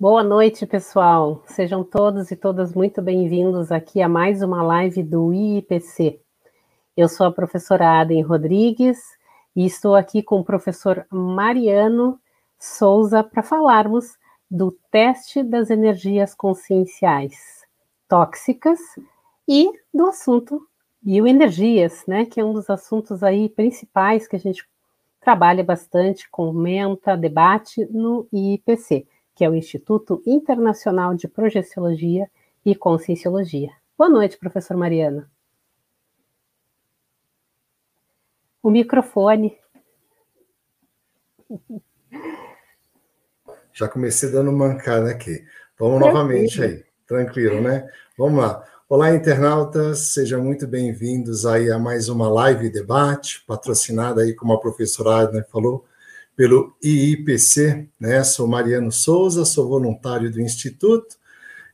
Boa noite, pessoal. Sejam todos e todas muito bem-vindos aqui a mais uma live do IIPC. Eu sou a professora Aden Rodrigues e estou aqui com o professor Mariano Souza para falarmos do teste das energias conscienciais tóxicas e do assunto bioenergias, né, que é um dos assuntos aí principais que a gente trabalha bastante, comenta, debate no IIPC, que é o Instituto Internacional de Projeciologia e Conscienciologia. Boa noite, professor Mariana. O microfone. Já comecei dando mancada aqui. Vamos Tranquilo. novamente aí. Tranquilo, né? Vamos lá. Olá, internautas, sejam muito bem-vindos aí a mais uma live debate, patrocinada aí, como a professora Adner falou, pelo IIPC, né? Sou Mariano Souza, sou voluntário do Instituto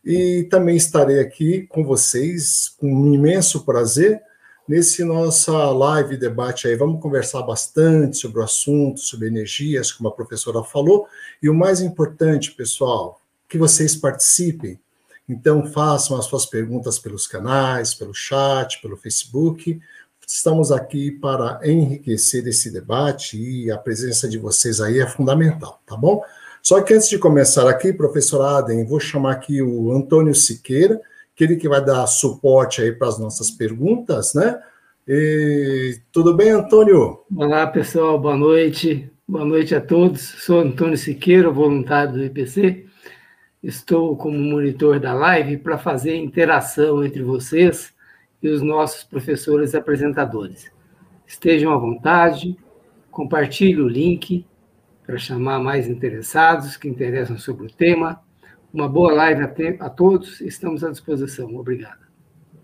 e também estarei aqui com vocês com um imenso prazer nesse nossa live debate aí. Vamos conversar bastante sobre o assunto, sobre energias, como a professora falou, e o mais importante, pessoal, que vocês participem. Então, façam as suas perguntas pelos canais, pelo chat, pelo Facebook. Estamos aqui para enriquecer esse debate e a presença de vocês aí é fundamental, tá bom? Só que antes de começar aqui, professor Adem, vou chamar aqui o Antônio Siqueira, aquele que vai dar suporte aí para as nossas perguntas, né? E, tudo bem, Antônio? Olá, pessoal, boa noite. Boa noite a todos. Sou Antônio Siqueira, voluntário do IPC. Estou como monitor da live para fazer interação entre vocês e os nossos professores apresentadores. Estejam à vontade, compartilhe o link para chamar mais interessados que interessam sobre o tema uma boa live a, a todos, estamos à disposição. Obrigado.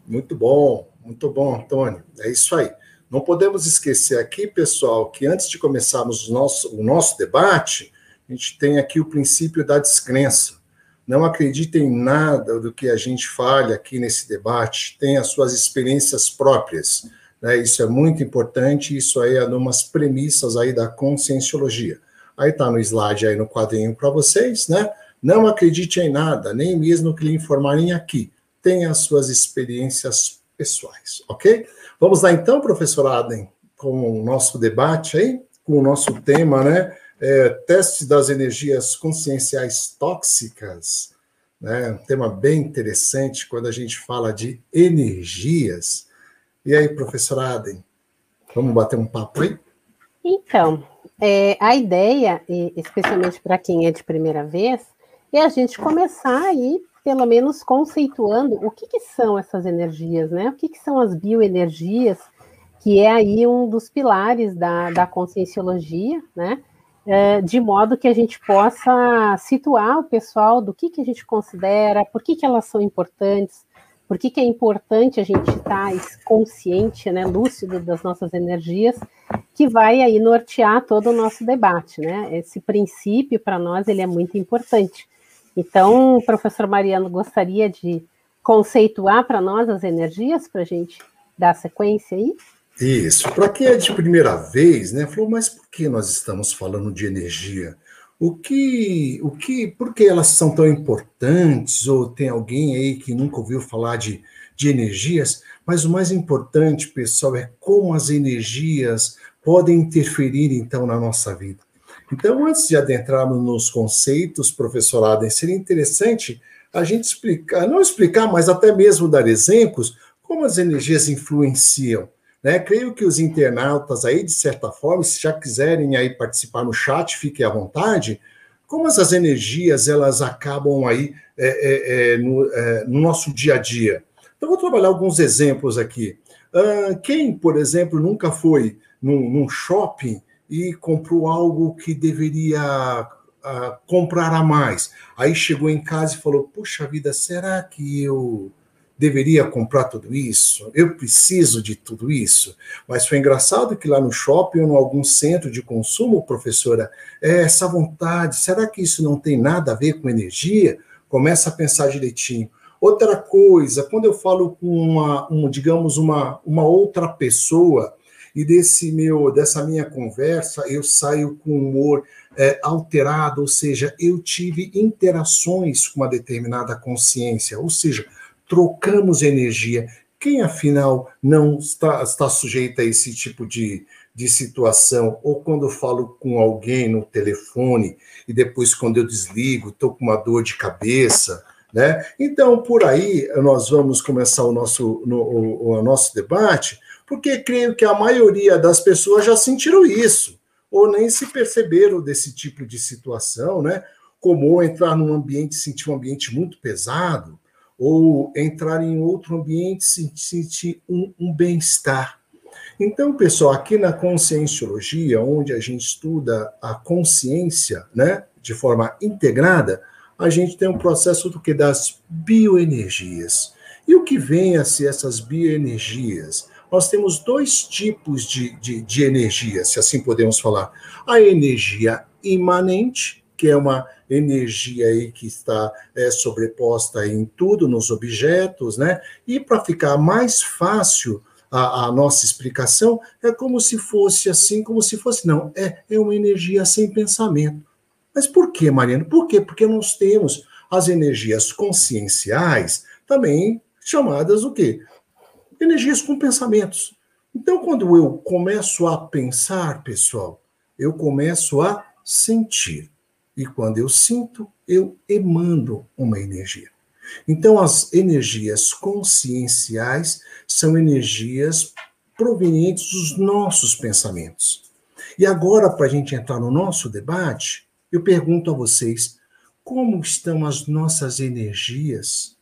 Muito bom, muito bom, Antônio. É isso aí. Não podemos esquecer aqui, pessoal, que antes de começarmos o nosso, o nosso debate, a gente tem aqui o princípio da descrença. Não acreditem em nada do que a gente fale aqui nesse debate, tenha suas experiências próprias. Né? Isso é muito importante, isso aí é umas premissas aí da conscienciologia. Aí está no slide aí no quadrinho para vocês, né? Não acredite em nada, nem mesmo que lhe informarem aqui. Tenha as suas experiências pessoais, ok? Vamos lá então, professor Adem, com o nosso debate aí, com o nosso tema, né? É, teste das energias conscienciais tóxicas, né? Um tema bem interessante quando a gente fala de energias. E aí, professor Adem, vamos bater um papo aí? Então, é, a ideia, especialmente para quem é de primeira vez, e a gente começar aí, pelo menos, conceituando o que, que são essas energias, né? O que, que são as bioenergias, que é aí um dos pilares da, da conscienciologia, né? É, de modo que a gente possa situar o pessoal do que, que a gente considera, por que, que elas são importantes, por que, que é importante a gente estar consciente, né, lúcido das nossas energias, que vai aí nortear todo o nosso debate, né? Esse princípio para nós ele é muito importante. Então, professor Mariano, gostaria de conceituar para nós as energias para a gente dar sequência aí? Isso. Para quem é de primeira vez, né, falou, mas por que nós estamos falando de energia? O que, o que, por que elas são tão importantes? Ou tem alguém aí que nunca ouviu falar de, de energias? Mas o mais importante, pessoal, é como as energias podem interferir então na nossa vida. Então, antes de adentrarmos nos conceitos, professor Aden, seria interessante a gente explicar, não explicar, mas até mesmo dar exemplos, como as energias influenciam. Né? Creio que os internautas aí, de certa forma, se já quiserem aí participar no chat, fiquem à vontade, como essas energias elas acabam aí é, é, é, no, é, no, nosso dia a dia. Então, vou trabalhar alguns exemplos aqui. Uh, quem, por exemplo, nunca foi num, num shopping e comprou algo que deveria uh, comprar a mais. Aí chegou em casa e falou: Puxa vida, será que eu deveria comprar tudo isso? Eu preciso de tudo isso? Mas foi engraçado que lá no shopping ou em algum centro de consumo, professora, é essa vontade, será que isso não tem nada a ver com energia? Começa a pensar direitinho. Outra coisa, quando eu falo com uma, um, digamos, uma, uma outra pessoa e desse meu, dessa minha conversa eu saio com humor é, alterado, ou seja, eu tive interações com uma determinada consciência, ou seja, trocamos energia. Quem afinal não está, está sujeito a esse tipo de, de situação, ou quando falo com alguém no telefone e depois quando eu desligo, estou com uma dor de cabeça, né? Então, por aí nós vamos começar o nosso, no, o, o nosso debate, porque creio que a maioria das pessoas já sentiram isso, ou nem se perceberam desse tipo de situação, né? Como entrar num ambiente, sentir um ambiente muito pesado, ou entrar em outro ambiente, sentir um, um bem-estar. Então, pessoal, aqui na conscienciologia, onde a gente estuda a consciência, né, de forma integrada, a gente tem um processo do que das bioenergias. E o que vem a ser essas bioenergias? nós temos dois tipos de, de, de energia, se assim podemos falar. A energia imanente, que é uma energia aí que está é, sobreposta em tudo, nos objetos, né? E para ficar mais fácil a, a, nossa explicação, é como se fosse assim, como se fosse, não, é, é uma energia sem pensamento. Mas por que, Mariana? Por quê? Porque nós temos as energias conscienciais, também chamadas o quê? energias com pensamentos. Então, quando eu começo a pensar, pessoal, eu começo a sentir. E quando eu sinto, eu emando uma energia. Então, as energias conscienciais são energias provenientes dos nossos pensamentos. E agora, para a gente entrar no nosso debate, eu pergunto a vocês: como estão as nossas energias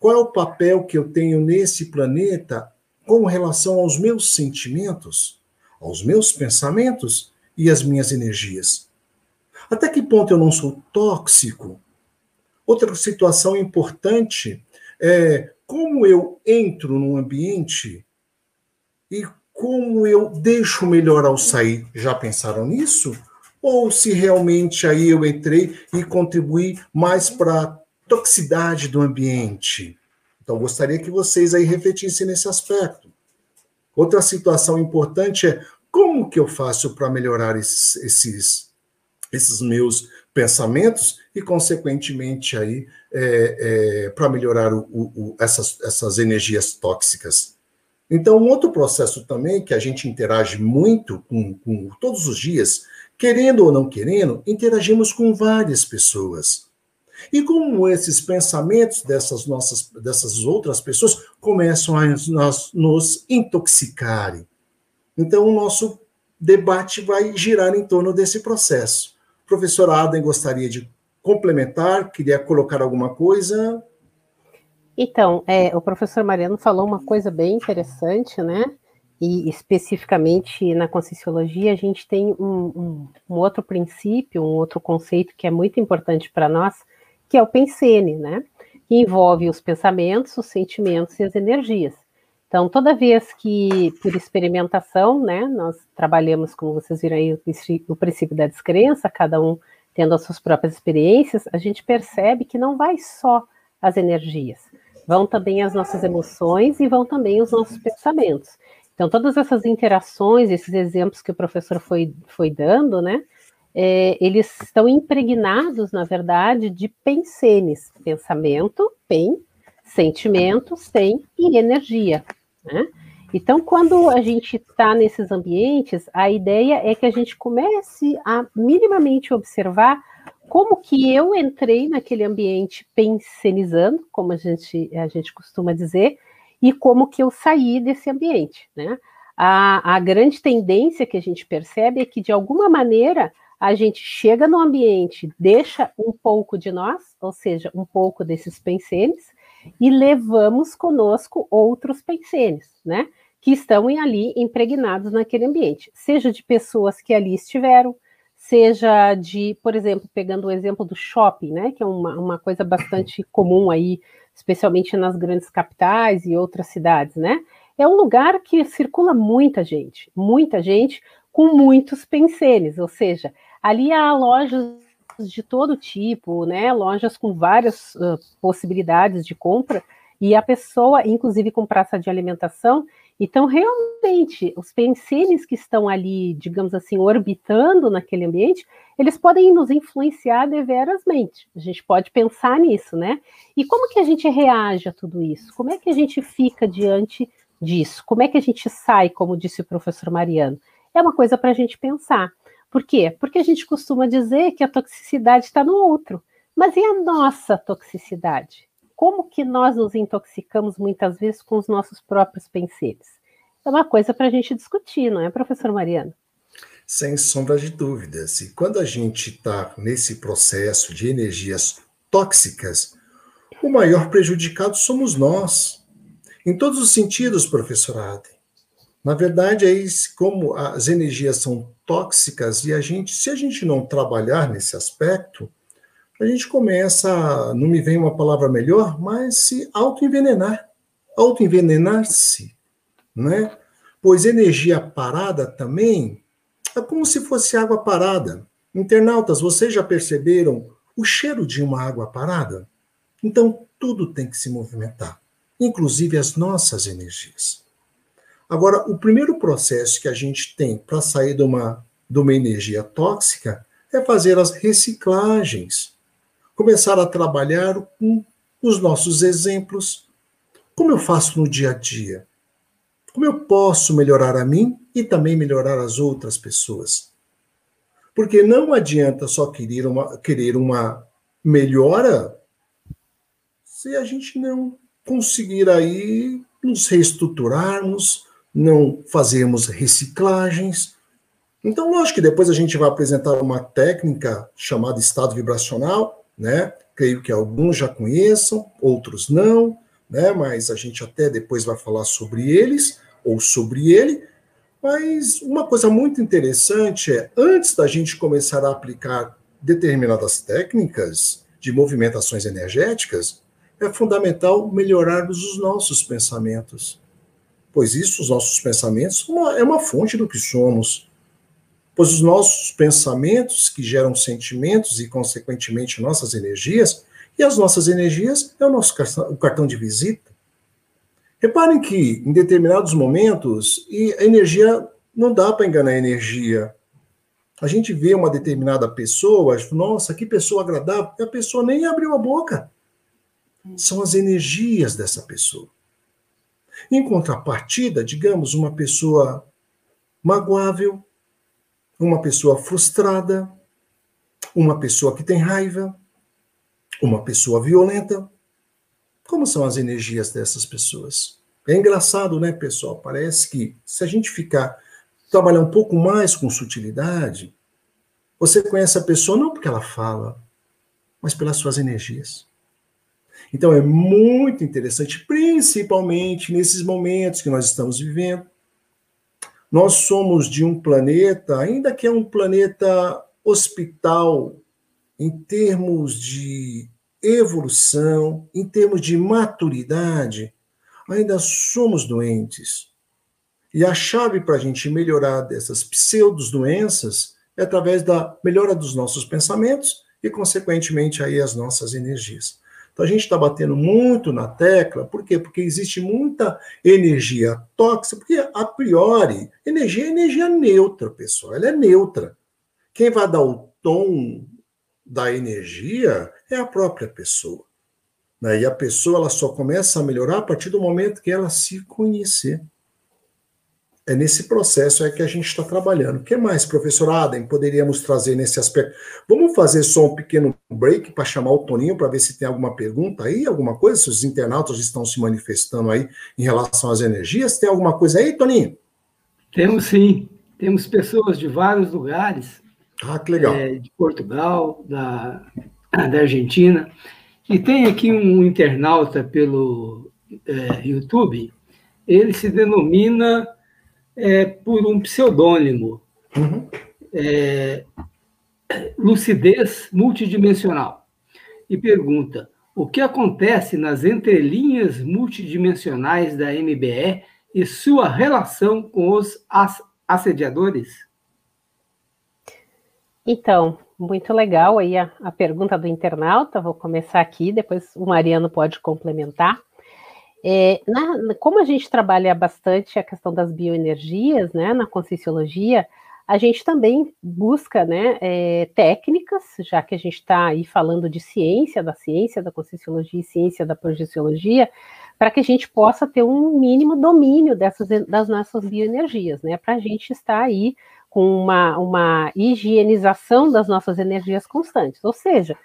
qual é o papel que eu tenho nesse planeta com relação aos meus sentimentos, aos meus pensamentos e às minhas energias? Até que ponto eu não sou tóxico? Outra situação importante é como eu entro num ambiente e como eu deixo melhor ao sair. Já pensaram nisso? Ou se realmente aí eu entrei e contribuí mais para toxicidade do ambiente. Então, gostaria que vocês aí refletissem nesse aspecto. Outra situação importante é como que eu faço para melhorar esses, esses, esses, meus pensamentos e, consequentemente, aí é, é, para melhorar o, o, essas, essas energias tóxicas. Então, um outro processo também que a gente interage muito com, com todos os dias, querendo ou não querendo, interagimos com várias pessoas. E como esses pensamentos dessas nossas, dessas outras pessoas começam a nos, nos intoxicarem. Então, o nosso debate vai girar em torno desse processo. Professor Adam gostaria de complementar, queria colocar alguma coisa? Então, é, o professor Mariano falou uma coisa bem interessante, né? E especificamente na Conscienciologia, a gente tem um, um, um outro princípio, um outro conceito que é muito importante para nós, que é o pensene, né? Que envolve os pensamentos, os sentimentos e as energias. Então, toda vez que, por experimentação, né, nós trabalhamos, como vocês viram aí, o princípio da descrença, cada um tendo as suas próprias experiências, a gente percebe que não vai só as energias, vão também as nossas emoções e vão também os nossos pensamentos. Então, todas essas interações, esses exemplos que o professor foi, foi dando, né, é, eles estão impregnados, na verdade, de pensenes, pensamento, pen, sentimento, sem e energia. Né? Então, quando a gente está nesses ambientes, a ideia é que a gente comece a minimamente observar como que eu entrei naquele ambiente pensenizando, como a gente, a gente costuma dizer, e como que eu saí desse ambiente, né? A, a grande tendência que a gente percebe é que, de alguma maneira, a gente chega no ambiente, deixa um pouco de nós, ou seja, um pouco desses pensenes, e levamos conosco outros pensenes, né? Que estão ali impregnados naquele ambiente, seja de pessoas que ali estiveram, seja de, por exemplo, pegando o exemplo do shopping, né? Que é uma, uma coisa bastante comum aí, especialmente nas grandes capitais e outras cidades, né? É um lugar que circula muita gente, muita gente com muitos pensenes, ou seja, Ali há lojas de todo tipo, né? Lojas com várias uh, possibilidades de compra, e a pessoa, inclusive com praça de alimentação, Então, realmente, os pensenes que estão ali, digamos assim, orbitando naquele ambiente, eles podem nos influenciar deverasmente. A gente pode pensar nisso, né? E como que a gente reage a tudo isso? Como é que a gente fica diante disso? Como é que a gente sai, como disse o professor Mariano? É uma coisa para a gente pensar. Por quê? Porque a gente costuma dizer que a toxicidade está no outro. Mas e a nossa toxicidade? como que nós nos intoxicamos muitas vezes com os nossos próprios penseres? É uma coisa para a gente discutir, não é, professor Mariano? Sem sombra de dúvidas. E quando a gente está nesse processo de energias tóxicas, o maior prejudicado somos nós. Em todos os sentidos, professor Aden. Na verdade, é isso, como as energias são tóxicas e a gente, se a gente não trabalhar nesse aspecto, a gente começa, não me vem uma palavra melhor, mas se auto-envenenar, auto-envenenar-se, né? Pois energia parada também é como se fosse água parada. Internautas, vocês já perceberam o cheiro de uma água parada? Então, tudo tem que se movimentar, inclusive as nossas energias. Agora, o primeiro processo que a gente tem para sair de uma, de uma energia tóxica é fazer as reciclagens começar a trabalhar com os nossos exemplos. Como eu faço no dia a dia? Como eu posso melhorar a mim e também melhorar as outras pessoas? Porque não adianta só querer uma, querer uma melhora se a gente não conseguir aí nos reestruturarmos, não fazermos reciclagens. Então, lógico que depois a gente vai apresentar uma técnica chamada estado vibracional, né? Creio que alguns já conheçam, outros não, né? Mas a gente até depois vai falar sobre eles ou sobre ele. Mas uma coisa muito interessante é, antes da gente começar a aplicar determinadas técnicas de movimentações energéticas, é fundamental melhorarmos os nossos pensamentos. Pois isso, os nossos pensamentos, é uma fonte do que somos pois os nossos pensamentos que geram sentimentos e, consequentemente, nossas energias, e as nossas energias é o nosso cartão, o cartão de visita. Reparem que, em determinados momentos, e a energia não dá para enganar a energia. A gente vê uma determinada pessoa, nossa, que pessoa agradável, e a pessoa nem abriu a boca. São as energias dessa pessoa. Em contrapartida, digamos, uma pessoa magoável, uma pessoa frustrada, uma pessoa que tem raiva, uma pessoa violenta. Como são as energias dessas pessoas? É engraçado, né, pessoal? Parece que se a gente ficar trabalhar um pouco mais com sutilidade, você conhece a pessoa não porque ela fala, mas pelas suas energias. Então é muito interessante, principalmente nesses momentos que nós estamos vivendo, nós somos de um planeta, ainda que é um planeta hospital, em termos de evolução, em termos de maturidade, ainda somos doentes. E a chave para a gente melhorar dessas pseudos-doenças é através da melhora dos nossos pensamentos e, consequentemente, aí as nossas energias. Então a gente está batendo muito na tecla, por quê? Porque existe muita energia tóxica, porque a priori, energia é energia neutra, pessoal, ela é neutra. Quem vai dar o tom da energia é a própria pessoa. Né? E a pessoa ela só começa a melhorar a partir do momento que ela se conhecer. É nesse processo é que a gente está trabalhando. O que mais, professor Adem, poderíamos trazer nesse aspecto? Vamos fazer só um pequeno break para chamar o Toninho para ver se tem alguma pergunta aí, alguma coisa, se os internautas estão se manifestando aí em relação às energias. Tem alguma coisa aí, Toninho? Temos sim. Temos pessoas de vários lugares. Ah, que legal. É, de Portugal, da, da Argentina. E tem aqui um internauta pelo é, YouTube. Ele se denomina é, por um pseudônimo. Uhum. É, lucidez multidimensional. E pergunta: o que acontece nas entrelinhas multidimensionais da MBE e sua relação com os assediadores? Então, muito legal aí a, a pergunta do internauta. Vou começar aqui, depois o Mariano pode complementar. É, na, como a gente trabalha bastante a questão das bioenergias, né, na Conscienciologia, a gente também busca, né, é, técnicas, já que a gente está aí falando de ciência, da ciência da Conscienciologia e ciência da Projeciologia, para que a gente possa ter um mínimo domínio dessas, das nossas bioenergias, né, para a gente estar aí com uma, uma higienização das nossas energias constantes, ou seja,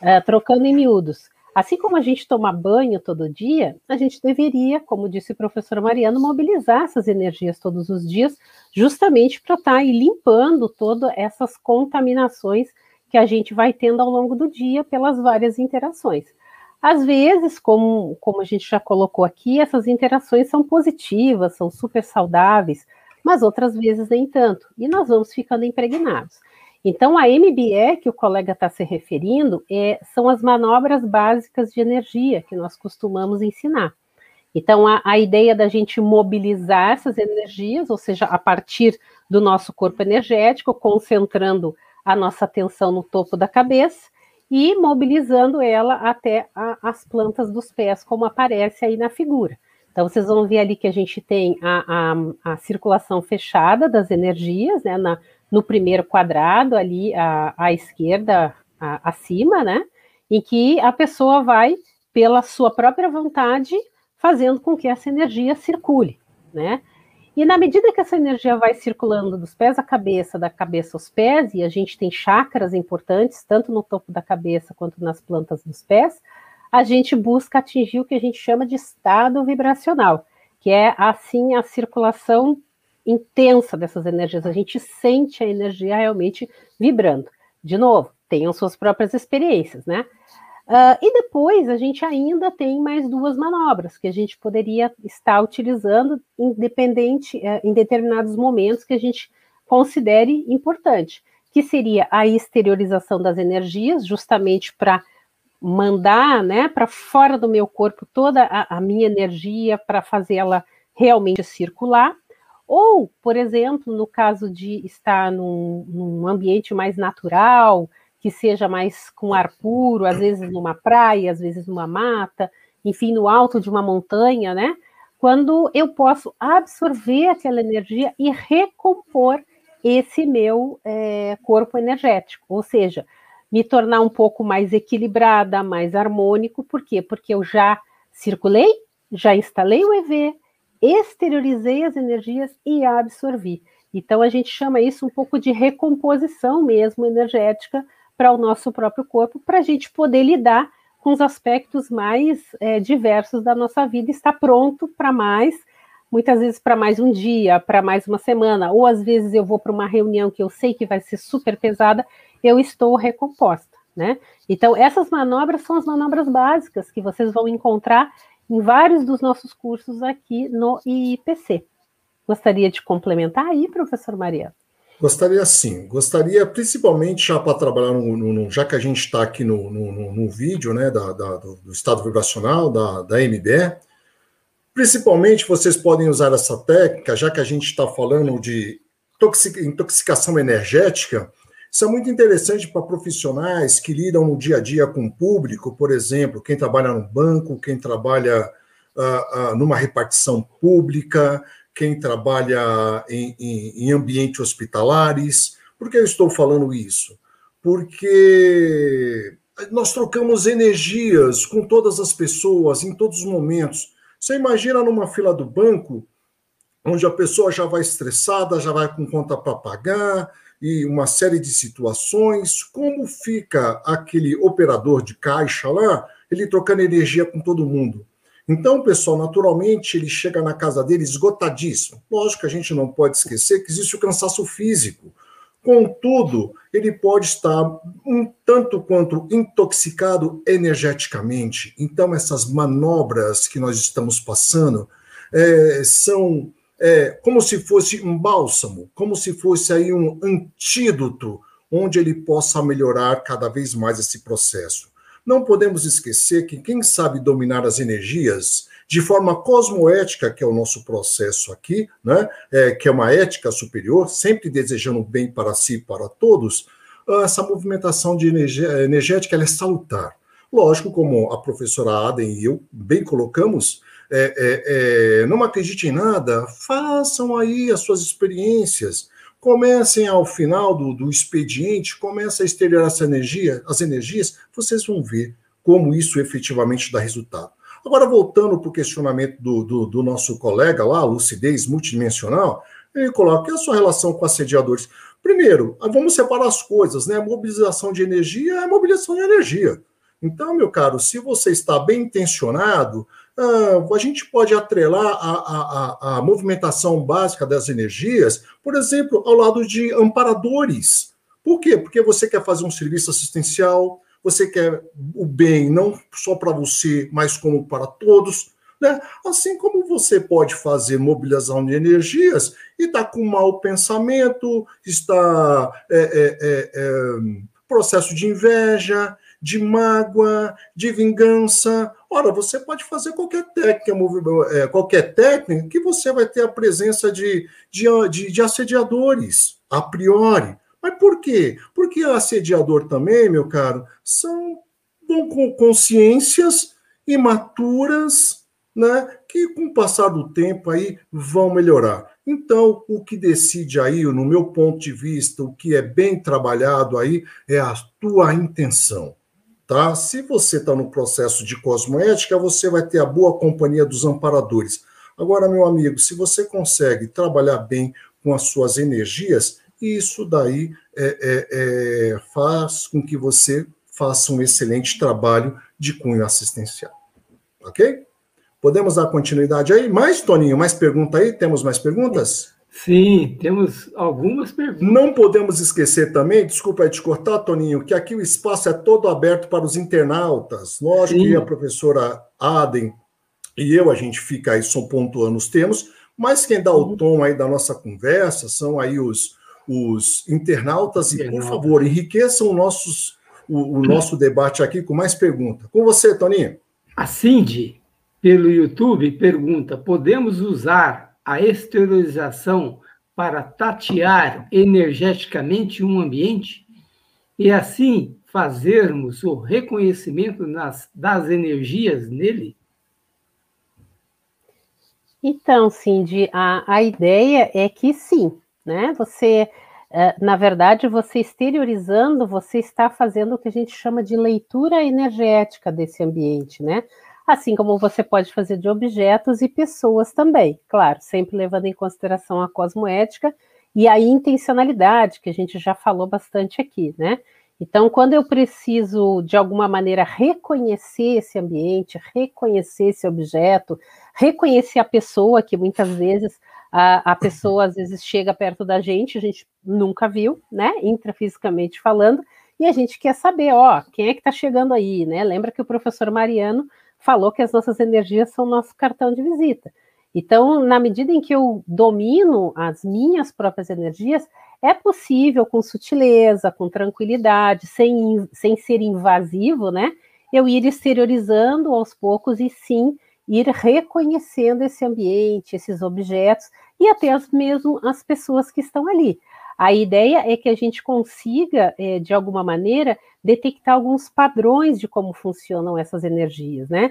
é, trocando em miúdos, Assim como a gente toma banho todo dia, a gente deveria, como disse o professor Mariano, mobilizar essas energias todos os dias, justamente para estar tá limpando todas essas contaminações que a gente vai tendo ao longo do dia pelas várias interações. Às vezes, como, como a gente já colocou aqui, essas interações são positivas, são super saudáveis, mas outras vezes nem tanto, e nós vamos ficando impregnados. Então, a MBE que o colega está se referindo é, são as manobras básicas de energia que nós costumamos ensinar. Então, a, a, ideia da gente mobilizar essas energias, ou seja, a partir do nosso corpo energético, concentrando a nossa atenção no topo da cabeça e mobilizando ela até a, as plantas dos pés, como aparece aí na figura. Então, vocês vão ver ali que a gente tem a, a, circulação fechada das energias, né, na, no primeiro quadrado, ali à, à esquerda, a, acima, né? Em que a pessoa vai, pela sua própria vontade, fazendo com que essa energia circule, né? E na medida que essa energia vai circulando dos pés à cabeça, da cabeça aos pés, e a gente tem chakras importantes, tanto no topo da cabeça quanto nas plantas dos pés, a gente busca atingir o que a gente chama de estado vibracional, que é assim a circulação intensa dessas energias, a gente sente a energia realmente vibrando. De novo, tenham suas próprias experiências, né? Uh, e depois a gente ainda tem mais duas manobras que a gente poderia estar utilizando independente uh, em determinados momentos que a gente considere importante, que seria a exteriorização das energias, justamente para mandar, né, para fora do meu corpo toda a, a minha energia para fazê-la realmente circular. Ou, por exemplo, no caso de estar num, num ambiente mais natural, que seja mais com ar puro, às vezes numa praia, às vezes numa mata, enfim, no alto de uma montanha, né? Quando eu posso absorver aquela energia e recompor esse meu é, corpo energético, ou seja, me tornar um pouco mais equilibrada, mais harmônico, por quê? Porque eu já circulei, já instalei o EV, exteriorizei as energias e absorvi. Então, a gente chama isso um pouco de recomposição mesmo energética para o nosso próprio corpo, para a gente poder lidar com os aspectos mais é, diversos da nossa vida, estar pronto para mais, muitas vezes para mais um dia, para mais uma semana, ou às vezes eu vou para uma reunião que eu sei que vai ser super pesada, eu estou recomposta, né? Então, essas manobras são as manobras básicas que vocês vão encontrar em vários dos nossos cursos aqui no IPC. Gostaria de complementar aí, professor Maria? Gostaria sim. Gostaria principalmente já para trabalhar, no, no, já que a gente está aqui no, no, no, vídeo né, da, da, do estado vibracional da, da MBE, principalmente vocês podem usar essa técnica, já que a gente está falando de intoxicação energética, é muito interessante para profissionais que lidam no dia a dia com o público, por exemplo, quem trabalha no banco, quem trabalha uh, uh, numa repartição pública, quem trabalha em, em, em ambientes hospitalares. Por que eu estou falando isso? Porque nós trocamos energias com todas as pessoas em todos os momentos. Você imagina numa fila do banco, onde a pessoa já vai estressada, já vai com conta para pagar, e uma série de situações, como fica aquele operador de caixa lá, ele trocando energia com todo mundo. Então, pessoal, naturalmente, ele chega na casa dele esgotadíssimo. Lógico que a gente não pode esquecer que existe o cansaço físico. Contudo, ele pode estar um tanto quanto intoxicado energeticamente. Então, essas manobras que nós estamos passando é, são é, como se fosse um bálsamo, como se fosse aí um antídoto onde ele possa melhorar cada vez mais esse processo. Não podemos esquecer que quem sabe dominar as energias de forma cosmoética, que é o nosso processo aqui, né, é, que é uma ética superior, sempre desejando bem para si e para todos, essa movimentação de energética é salutar. Lógico, como a professora Aden e eu bem colocamos, é, é, é, não acreditem em nada, façam aí as suas experiências. Comecem ao final do, do expediente, comecem a exteriorar essa energia, as energias, vocês vão ver como isso efetivamente dá resultado. Agora, voltando para o questionamento do, do, do, nosso colega lá, lucidez multidimensional, ele coloca que a sua relação com assediadores. Primeiro, vamos separar as coisas, né? Mobilização de energia é mobilização de energia. Então, meu caro, se você está bem intencionado, a gente pode atrelar a, a, a, movimentação básica das energias, por exemplo, ao lado de amparadores. Por quê? Porque você quer fazer um serviço assistencial, você quer o bem não só para você, mas como para todos. Né? Assim como você pode fazer mobilização de energias e está com mau pensamento, está é, é, é, é, processo de inveja, de mágoa, de vingança. Ora, você pode fazer qualquer técnica, é, qualquer técnica que você vai ter a presença de, de, de, de assediadores, a priori. Mas por quê? Porque assediador também, meu caro, são com consciências imaturas, né, que com o passar do tempo aí vão melhorar. Então, o que decide aí, no meu ponto de vista, o que é bem trabalhado aí é a tua intenção. Tá? Se você está no processo de cosmoética, você vai ter a boa companhia dos amparadores. Agora, meu amigo, se você consegue trabalhar bem com as suas energias, isso daí é, é, é, faz com que você faça um excelente trabalho de cunho assistencial. Ok? Podemos dar continuidade aí? Mais, Toninho, mais pergunta aí? Temos mais perguntas? Sim, temos algumas perguntas. Não podemos esquecer também, desculpa te cortar, Toninho, que aqui o espaço é todo aberto para os internautas. Lógico Sim. que a professora Aden e eu, a gente fica aí só pontuando os termos, mas quem dá o uhum. tom aí da nossa conversa são aí os, os internautas e, por favor, enriqueçam nossos, o, o, nosso debate aqui com mais perguntas. Com você, Toninho. A Cindy, pelo YouTube, pergunta: podemos usar a exteriorização para tatear energeticamente um ambiente e assim fazermos o reconhecimento nas, das energias nele? Então, Cindy, a, a ideia é que sim, né? Você, eh, na verdade, você exteriorizando, você está fazendo o que a gente chama de leitura energética desse ambiente, né? Assim como você pode fazer de objetos e pessoas também, claro, sempre levando em consideração a cosmoética e a intencionalidade, que a gente já falou bastante aqui, né? Então, quando eu preciso, de alguma maneira, reconhecer esse ambiente, reconhecer esse objeto, reconhecer a pessoa, que muitas vezes a, a pessoa às vezes chega perto da gente, a gente nunca viu, né, intrafisicamente falando, e a gente quer saber, ó, quem é que está chegando aí, né? Lembra que o professor Mariano falou que as nossas energias são nosso cartão de visita. Então, na medida em que eu domino as minhas próprias energias, é possível, com sutileza, com tranquilidade, sem, sem ser invasivo, né? Eu ir exteriorizando aos poucos e sim ir reconhecendo esse ambiente, esses objetos e até as, mesmo as pessoas que estão ali. A ideia é que a gente consiga, é, de alguma maneira, detectar alguns padrões de como funcionam essas energias, né?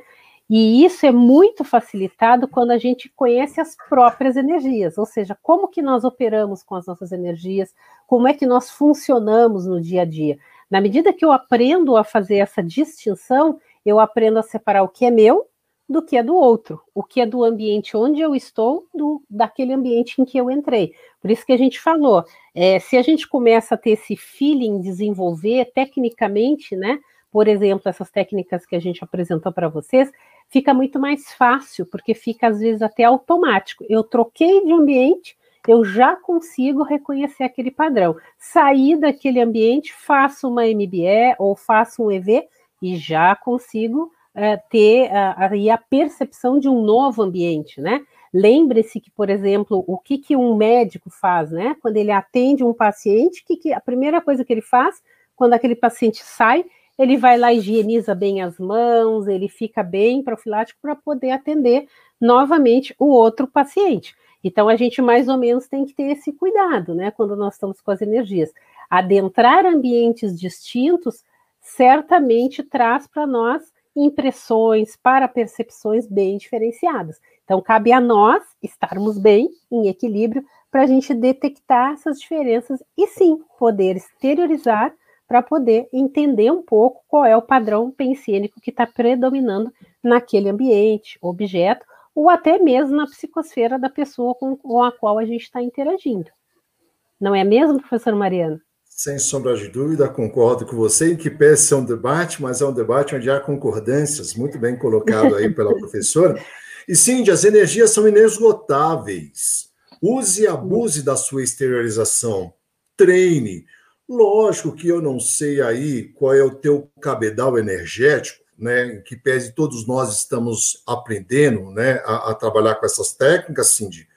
E isso é muito facilitado quando a gente conhece as próprias energias, ou seja, como que nós operamos com as nossas energias, como é que nós funcionamos no dia a dia. Na medida que eu aprendo a fazer essa distinção, eu aprendo a separar o que é meu do que é do outro, o que é do ambiente onde eu estou, do daquele ambiente em que eu entrei. Por isso que a gente falou, é, se a gente começa a ter esse feeling, desenvolver tecnicamente, né? Por exemplo, essas técnicas que a gente apresentou para vocês, fica muito mais fácil, porque fica às vezes até automático. Eu troquei de ambiente, eu já consigo reconhecer aquele padrão. Saí daquele ambiente, faço uma MBE ou faço um EV e já consigo é, ter aí a, a percepção de um novo ambiente, né? Lembre-se que, por exemplo, o que, que um médico faz, né? Quando ele atende um paciente, que, que a primeira coisa que ele faz, quando aquele paciente sai, ele vai lá, higieniza bem as mãos, ele fica bem profilático para poder atender novamente o outro paciente. Então, a gente mais ou menos tem que ter esse cuidado, né? Quando nós estamos com as energias. Adentrar ambientes distintos certamente traz para nós impressões, para percepções bem diferenciadas. Então, cabe a nós estarmos bem, em equilíbrio, para a gente detectar essas diferenças e sim poder exteriorizar para poder entender um pouco qual é o padrão pensênico que está predominando naquele ambiente, objeto, ou até mesmo na psicosfera da pessoa com, com a qual a gente está interagindo. Não é mesmo, professor Mariano? Sem sombra de dúvida, concordo com você, em que pese é um debate, mas é um debate onde há concordâncias, muito bem colocado aí pela professora. E sim, as energias são inesgotáveis. Use e abuse da sua exteriorização. Treine. Lógico que eu não sei aí qual é o teu cabedal energético, né? Que pese todos nós estamos aprendendo, né, a, a trabalhar com essas técnicas, Cindy.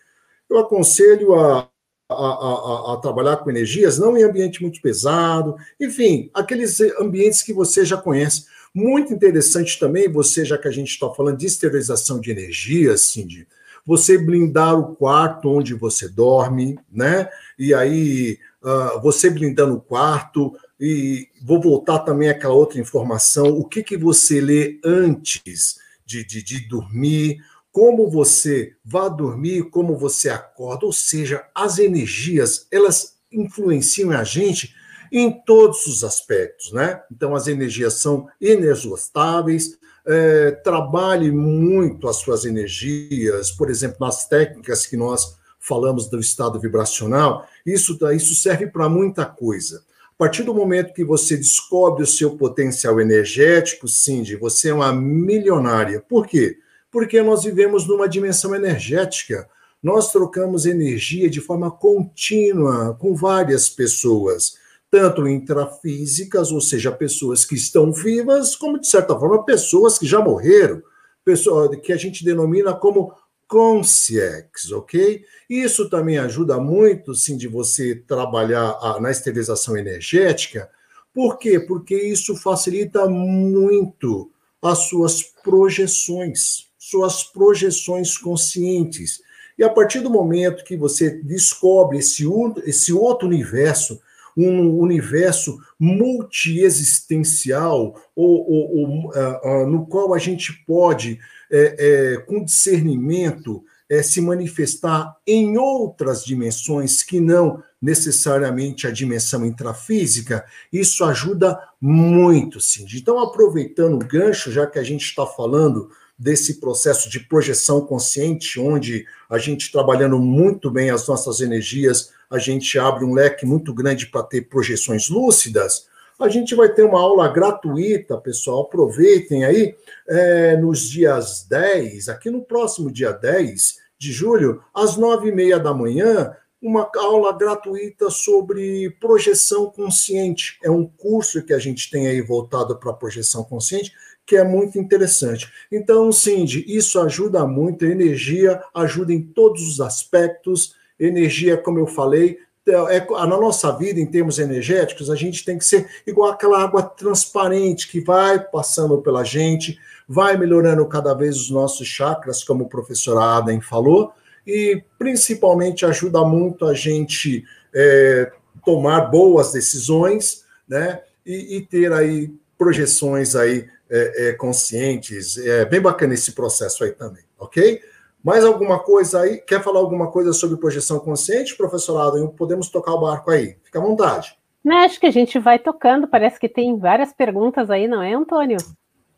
Eu aconselho a, a, a, a, trabalhar com energias, não em ambiente muito pesado, enfim, aqueles ambientes que você já conhece. Muito interessante também, você, já que a gente está falando de esterilização de energias, Cindy, você blindar o quarto onde você dorme, né? E aí, uh, você blindando o quarto, e vou voltar também àquela outra informação, o que, que você lê antes de, de, de dormir, como você vai dormir, como você acorda, ou seja, as energias, elas influenciam a gente em todos os aspectos, né? Então, as energias são inesgostáveis, é, trabalhe muito as suas energias, por exemplo, nas técnicas que nós falamos do estado vibracional, isso, isso serve para muita coisa. A partir do momento que você descobre o seu potencial energético, Cindy, você é uma milionária. Por quê? Porque nós vivemos numa dimensão energética. Nós trocamos energia de forma contínua com várias pessoas, tanto intrafísicas, ou seja, pessoas que estão vivas, como, de certa forma, pessoas que já morreram, pessoa que a gente denomina como consciex, ok? Isso também ajuda muito, sim, de você trabalhar a, na esterilização energética. Por quê? Porque isso facilita muito as suas projeções suas projeções conscientes. E a partir do momento que você descobre esse, esse outro universo, um universo multiexistencial, ou, ou, ou uh, uh, no qual a gente pode, é, é, com discernimento, é, se manifestar em outras dimensões que não necessariamente a dimensão intrafísica, isso ajuda muito, sim. Então, aproveitando o gancho, já que a gente está falando desse processo de projeção consciente, onde a gente trabalhando muito bem as nossas energias, a gente abre um leque muito grande para ter projeções lúcidas. A gente vai ter uma aula gratuita, pessoal. Aproveitem aí é, nos dias 10, aqui no próximo dia 10 de julho, às nove e meia da manhã, uma aula gratuita sobre projeção consciente. É um curso que a gente tem aí voltado para projeção consciente, que é muito interessante. Então, Cindy, isso ajuda muito, energia ajuda em todos os aspectos. Energia, como eu falei, é, na nossa vida, em termos energéticos, a gente tem que ser igual aquela água transparente que vai passando pela gente, vai melhorando cada vez os nossos chakras, como o professor Adam falou, e principalmente ajuda muito a gente é, tomar boas decisões, né? E, e ter aí projeções aí é, é, conscientes. É bem bacana esse processo aí também, ok? Mais alguma coisa aí? Quer falar alguma coisa sobre projeção consciente, professorado? Podemos tocar o barco aí. Fica à vontade. Não, acho que a gente vai tocando. Parece que tem várias perguntas aí, não é, Antônio?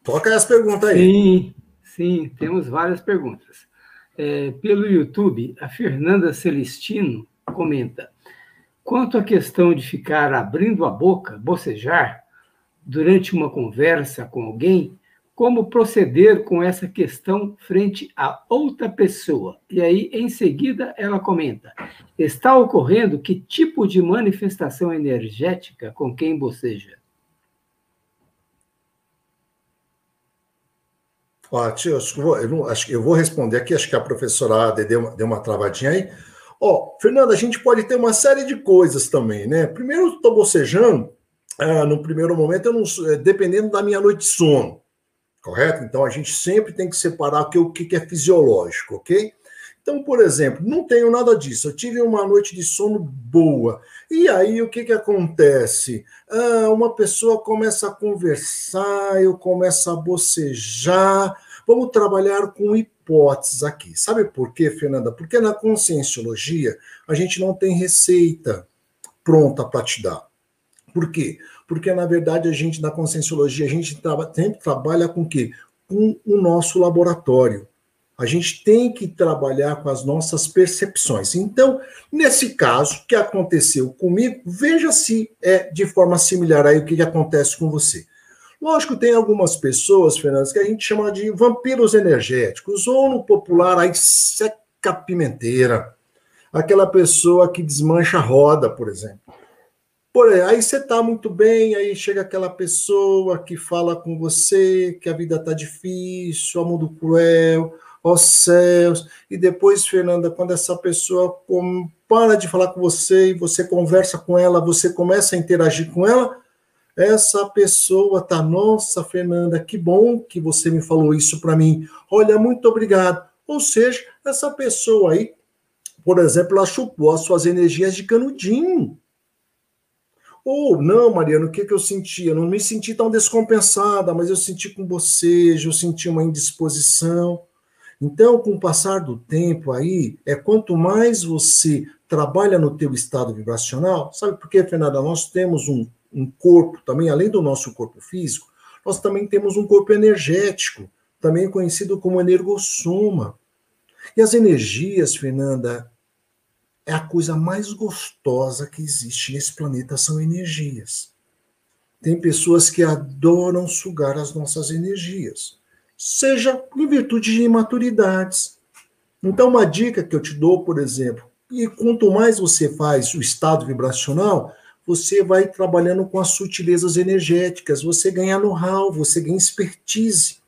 Toca as perguntas aí. Sim, sim, temos várias perguntas. É, pelo YouTube, a Fernanda Celestino comenta: quanto à questão de ficar abrindo a boca, bocejar, durante uma conversa com alguém, como proceder com essa questão frente a outra pessoa. E aí, em seguida, ela comenta: está ocorrendo que tipo de manifestação energética com quem boceja? Que eu, que eu vou responder aqui, acho que a professora deu, deu uma travadinha aí. Ó, Fernanda, a gente pode ter uma série de coisas também, né? Primeiro, estou bocejando, ah, no primeiro momento, eu não, é, dependendo da minha noite de sono, correto? Então a gente sempre tem que separar o que, que é fisiológico, ok? Então, por exemplo, não tenho nada disso. Eu tive uma noite de sono boa. E aí, o que, que acontece? Ah, uma pessoa começa a conversar, eu começo a bocejar. Vamos trabalhar com hipóteses aqui. Sabe por quê, Fernanda? Porque na conscienciologia a gente não tem receita pronta para te dar. Por quê? Porque, na verdade, a gente, na conscienciologia, a gente tra sempre trabalha com o quê? Com o nosso laboratório. A gente tem que trabalhar com as nossas percepções. Então, nesse caso que aconteceu comigo, veja se é de forma similar aí o que, que acontece com você. Lógico, tem algumas pessoas, Fernandes, que a gente chama de vampiros energéticos, ou no popular, aí seca pimenteira. Aquela pessoa que desmancha a roda, por exemplo. Por aí, aí você está muito bem, aí chega aquela pessoa que fala com você que a vida está difícil, o mundo cruel, ó céus. E depois, Fernanda, quando essa pessoa para de falar com você e você conversa com ela, você começa a interagir com ela, essa pessoa tá, nossa, Fernanda, que bom que você me falou isso para mim. Olha, muito obrigado. Ou seja, essa pessoa aí, por exemplo, ela chupou as suas energias de canudinho. Ou, não, Mariana, o que, que eu senti? Eu não me senti tão descompensada, mas eu senti com bocejo, eu senti uma indisposição. Então, com o passar do tempo aí, é quanto mais você trabalha no teu estado vibracional, sabe por quê, Fernanda? Nós temos um, um corpo também, além do nosso corpo físico, nós também temos um corpo energético, também conhecido como energossoma. E as energias, Fernanda, é a coisa mais gostosa que existe nesse planeta, são energias. Tem pessoas que adoram sugar as nossas energias seja em virtude de imaturidades. Então, uma dica que eu te dou, por exemplo, e quanto mais você faz o estado vibracional, você vai trabalhando com as sutilezas energéticas, você ganha know-how, você ganha expertise.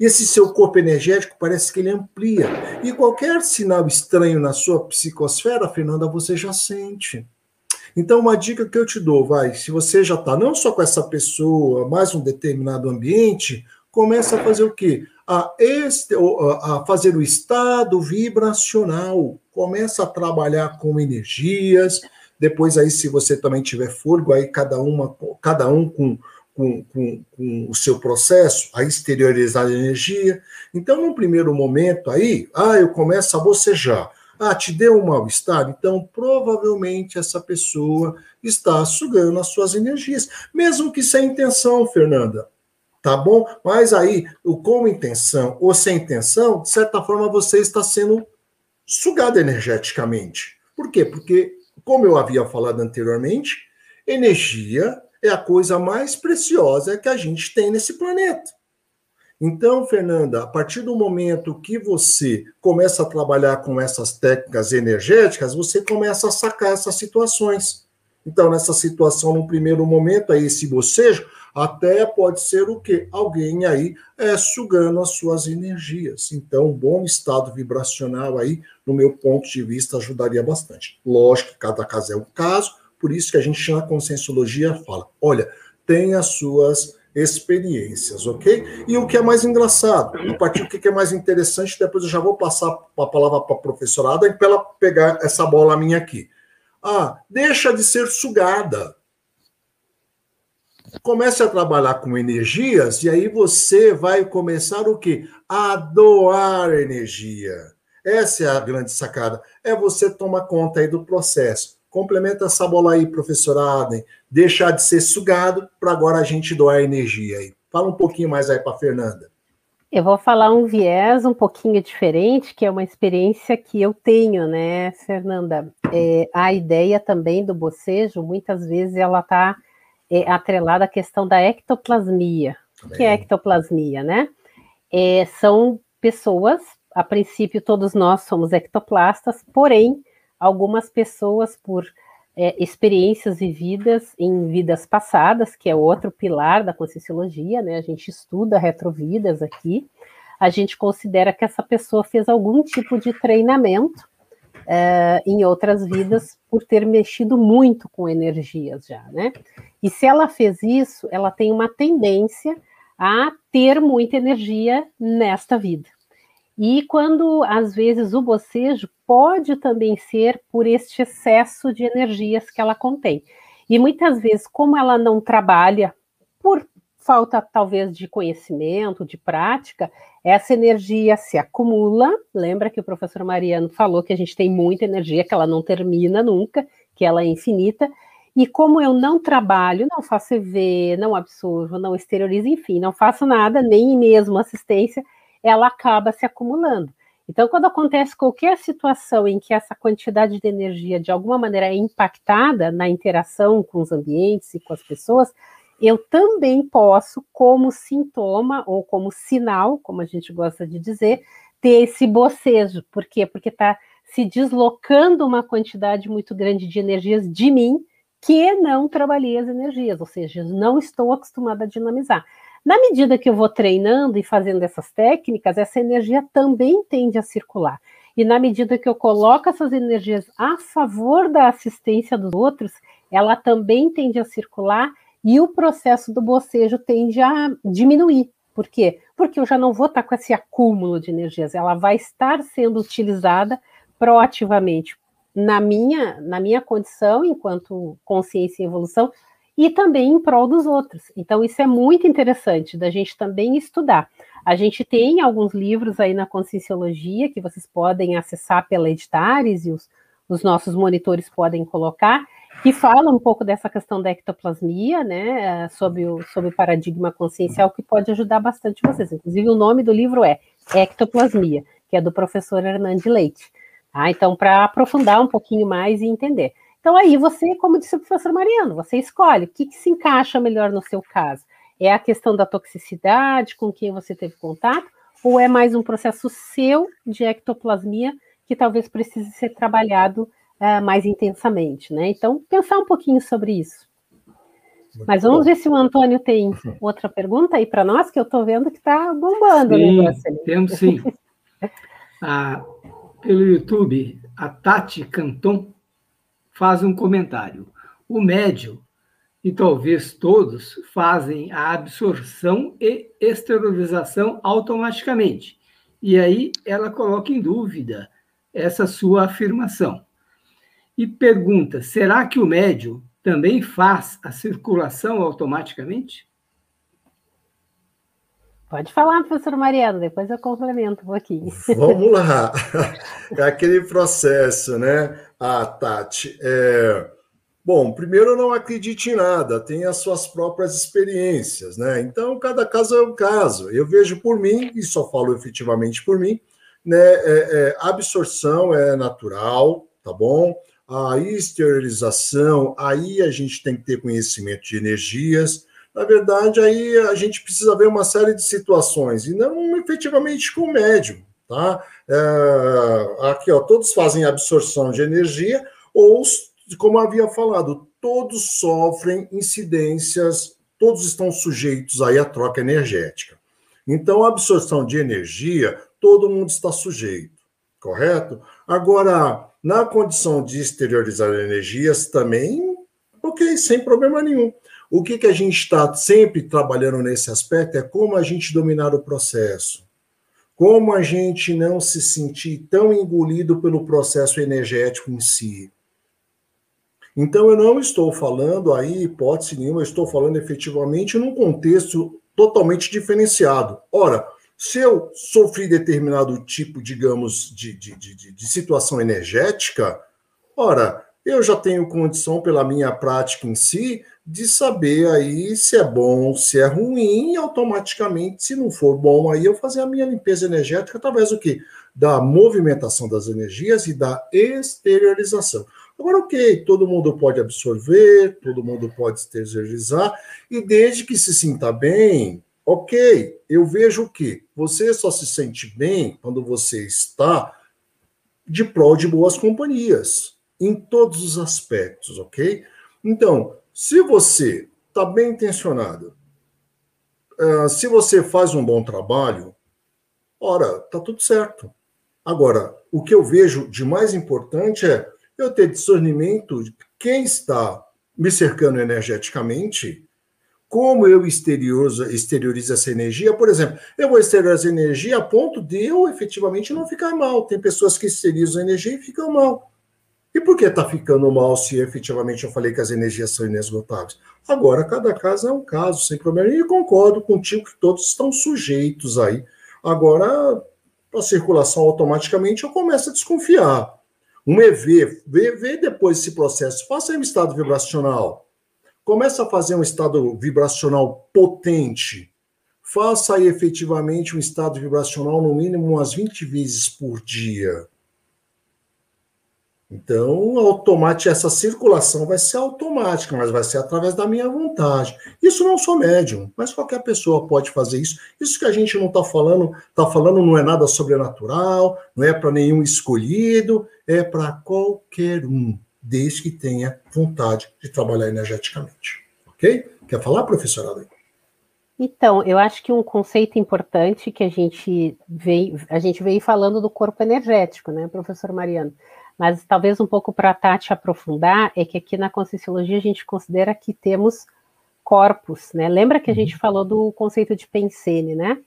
Esse seu corpo energético parece que ele amplia. E qualquer sinal estranho na sua psicosfera, Fernanda, você já sente. Então, uma dica que eu te dou, vai, se você já está não só com essa pessoa, mais um determinado ambiente, começa a fazer o quê? A, este, a fazer o estado vibracional, começa a trabalhar com energias, depois aí se você também tiver fôlego, aí cada, uma, cada um com, com, com, com o seu processo, a exteriorizar a energia. Então, num primeiro momento aí, ah, eu começo a bocejar. Ah, te deu um mal-estar? Então, provavelmente essa pessoa está sugando as suas energias, mesmo que sem intenção, Fernanda tá bom? Mas aí, o com intenção ou sem intenção, de certa forma você está sendo sugado energeticamente. Por quê? Porque, como eu havia falado anteriormente, energia é a coisa mais preciosa que a gente tem nesse planeta. Então, Fernanda, a partir do momento que você começa a trabalhar com essas técnicas energéticas, você começa a sacar essas situações. Então, nessa situação, no primeiro momento, aí esse bocejo, até pode ser o quê? Alguém aí é, sugando as suas energias. Então, um bom estado vibracional aí, no meu ponto de vista, ajudaria bastante. Lógico que cada caso é um caso, por isso que a gente na conscienciologia fala, olha, tem as suas experiências, ok? E o que é mais engraçado, a partir do que é mais interessante, depois eu já vou passar a palavra para a professora Ada para ela pegar essa bola minha aqui. Ah, deixa de ser sugada. Comece a trabalhar com energias e aí você vai começar o quê? A doar energia. Essa é a grande sacada. É você tomar conta aí do processo. Complementa essa bola aí, professora Aden. Deixar de ser sugado para agora a gente doar energia aí. Fala um pouquinho mais aí para Fernanda. Eu vou falar um viés um pouquinho diferente, que é uma experiência que eu tenho, né, Fernanda? É, a ideia também do bocejo, muitas vezes ela está é, atrelada à questão da ectoplasmia. O que é ectoplasmia, né? É, são pessoas, a princípio todos nós somos ectoplastas, porém, algumas pessoas, por é, experiências vividas em vidas passadas, que é outro pilar da Conscienciologia, né? A gente estuda retrovidas aqui, a gente considera que essa pessoa fez algum tipo de treinamento uh, em outras vidas por ter mexido muito com energias já, né? E se ela fez isso, ela tem uma tendência a ter muita energia nesta vida. E quando, às vezes, o bocejo pode também ser por este excesso de energias que ela contém. E muitas vezes, como ela não trabalha por falta, talvez, de conhecimento, de prática, essa energia se acumula. Lembra que o professor Mariano falou que a gente tem muita energia, que ela não termina nunca, que ela é infinita. E como eu não trabalho, não faço EV, não absorvo, não exteriorizo, enfim, não faço nada, nem mesmo assistência, ela acaba se acumulando. Então, quando acontece qualquer situação em que essa quantidade de energia de alguma maneira é impactada na interação com os ambientes e com as pessoas, eu também posso, como sintoma ou como sinal, como a gente gosta de dizer, ter esse bocejo. Por quê? Porque está se deslocando uma quantidade muito grande de energias de mim que não trabalhei as energias, ou seja, não estou acostumada a dinamizar. Na medida que eu vou treinando e fazendo essas técnicas, essa energia também tende a circular. E na medida que eu coloco essas energias a favor da assistência dos outros, ela também tende a circular e o processo do bocejo tende a diminuir. Por quê? Porque eu já não vou estar com esse acúmulo de energias, ela vai estar sendo utilizada proativamente na minha, na minha condição enquanto consciência e evolução e também em prol dos outros. Então, isso é muito interessante da gente também estudar. A gente tem alguns livros aí na Conscienciologia que vocês podem acessar pela Editares e os, os nossos monitores podem colocar, que falam um pouco dessa questão da ectoplasmia, né, sobre o, sobre o paradigma consciencial, que pode ajudar bastante vocês. Inclusive, o nome do livro é Ectoplasmia, que é do professor Hernande Leite. Tá? Então, para aprofundar um pouquinho mais e entender. Então, aí você, como disse o professor Mariano, você escolhe o que, que se encaixa melhor no seu caso. É a questão da toxicidade, com quem você teve contato, ou é mais um processo seu de ectoplasmia que talvez precise ser trabalhado uh, mais intensamente, né? Então, pensar um pouquinho sobre isso. Muito Mas vamos bom. ver se o Antônio tem outra pergunta aí para nós, que eu estou vendo que está bombando sim, o negócio ali. Temos sim. ah, pelo YouTube, a Tati Canton faz um comentário. O médio, e talvez todos, fazem a absorção e exteriorização automaticamente. E aí ela coloca em dúvida essa sua afirmação. E pergunta: será que o médio também faz a circulação automaticamente? Pode falar, professor Mariano, depois eu complemento um pouquinho. Vamos lá. É aquele processo, né? Ah, Tati. É... Bom, primeiro, não acredite em nada, tem as suas próprias experiências, né? Então, cada caso é um caso. Eu vejo por mim, e só falo efetivamente por mim, né? É, é, absorção é natural, tá bom? A esterilização, aí a gente tem que ter conhecimento de energias. Na verdade, aí a gente precisa ver uma série de situações, e não efetivamente com o médium, tá? É, aqui, ó, todos fazem absorção de energia, ou, como havia falado, todos sofrem incidências, todos estão sujeitos aí à troca energética. Então, a absorção de energia, todo mundo está sujeito, correto? Agora, na condição de exteriorizar energias, também, ok, sem problema nenhum. O que, que a gente está sempre trabalhando nesse aspecto é como a gente dominar o processo como a gente não se sentir tão engolido pelo processo energético em si? Então, eu não estou falando aí, hipótese nenhuma, eu estou falando efetivamente num contexto totalmente diferenciado. Ora, se eu sofri determinado tipo, digamos, de, de, de, de situação energética, ora, eu já tenho condição, pela minha prática em si, de saber aí se é bom, se é ruim, e automaticamente, se não for bom, aí eu fazer a minha limpeza energética através do que? Da movimentação das energias e da exteriorização. Agora, ok, todo mundo pode absorver, todo mundo pode exteriorizar, e desde que se sinta bem, ok, eu vejo que você só se sente bem quando você está de prol de boas companhias, em todos os aspectos, ok? Então, se você está bem intencionado, uh, se você faz um bom trabalho, ora, tá tudo certo. Agora, o que eu vejo de mais importante é eu ter discernimento de quem está me cercando energeticamente, como eu exteriorizo, exteriorizo essa energia. Por exemplo, eu vou exteriorizar energia a ponto de eu efetivamente não ficar mal. Tem pessoas que exteriorizam energia e ficam mal. E por que está ficando mal se efetivamente eu falei que as energias são inesgotáveis? Agora, cada caso é um caso, sem problema. E concordo contigo que todos estão sujeitos aí. Agora, a circulação automaticamente eu começo a desconfiar. Um EV, vê, vê depois esse processo, faça um estado vibracional Começa a fazer um estado vibracional potente. Faça aí efetivamente um estado vibracional no mínimo umas 20 vezes por dia. Então, automático, essa circulação vai ser automática, mas vai ser através da minha vontade. Isso não sou médium, mas qualquer pessoa pode fazer isso. Isso que a gente não está falando, está falando não é nada sobrenatural, não é para nenhum escolhido, é para qualquer um desde que tenha vontade de trabalhar energeticamente. Ok? Quer falar, professora Então, eu acho que um conceito importante que a gente veio, a gente veio falando do corpo energético, né, professor Mariano? Mas talvez um pouco para a Tati aprofundar, é que aqui na Conscienciologia a gente considera que temos corpos, né? Lembra que a gente uhum. falou do conceito de pensene, né?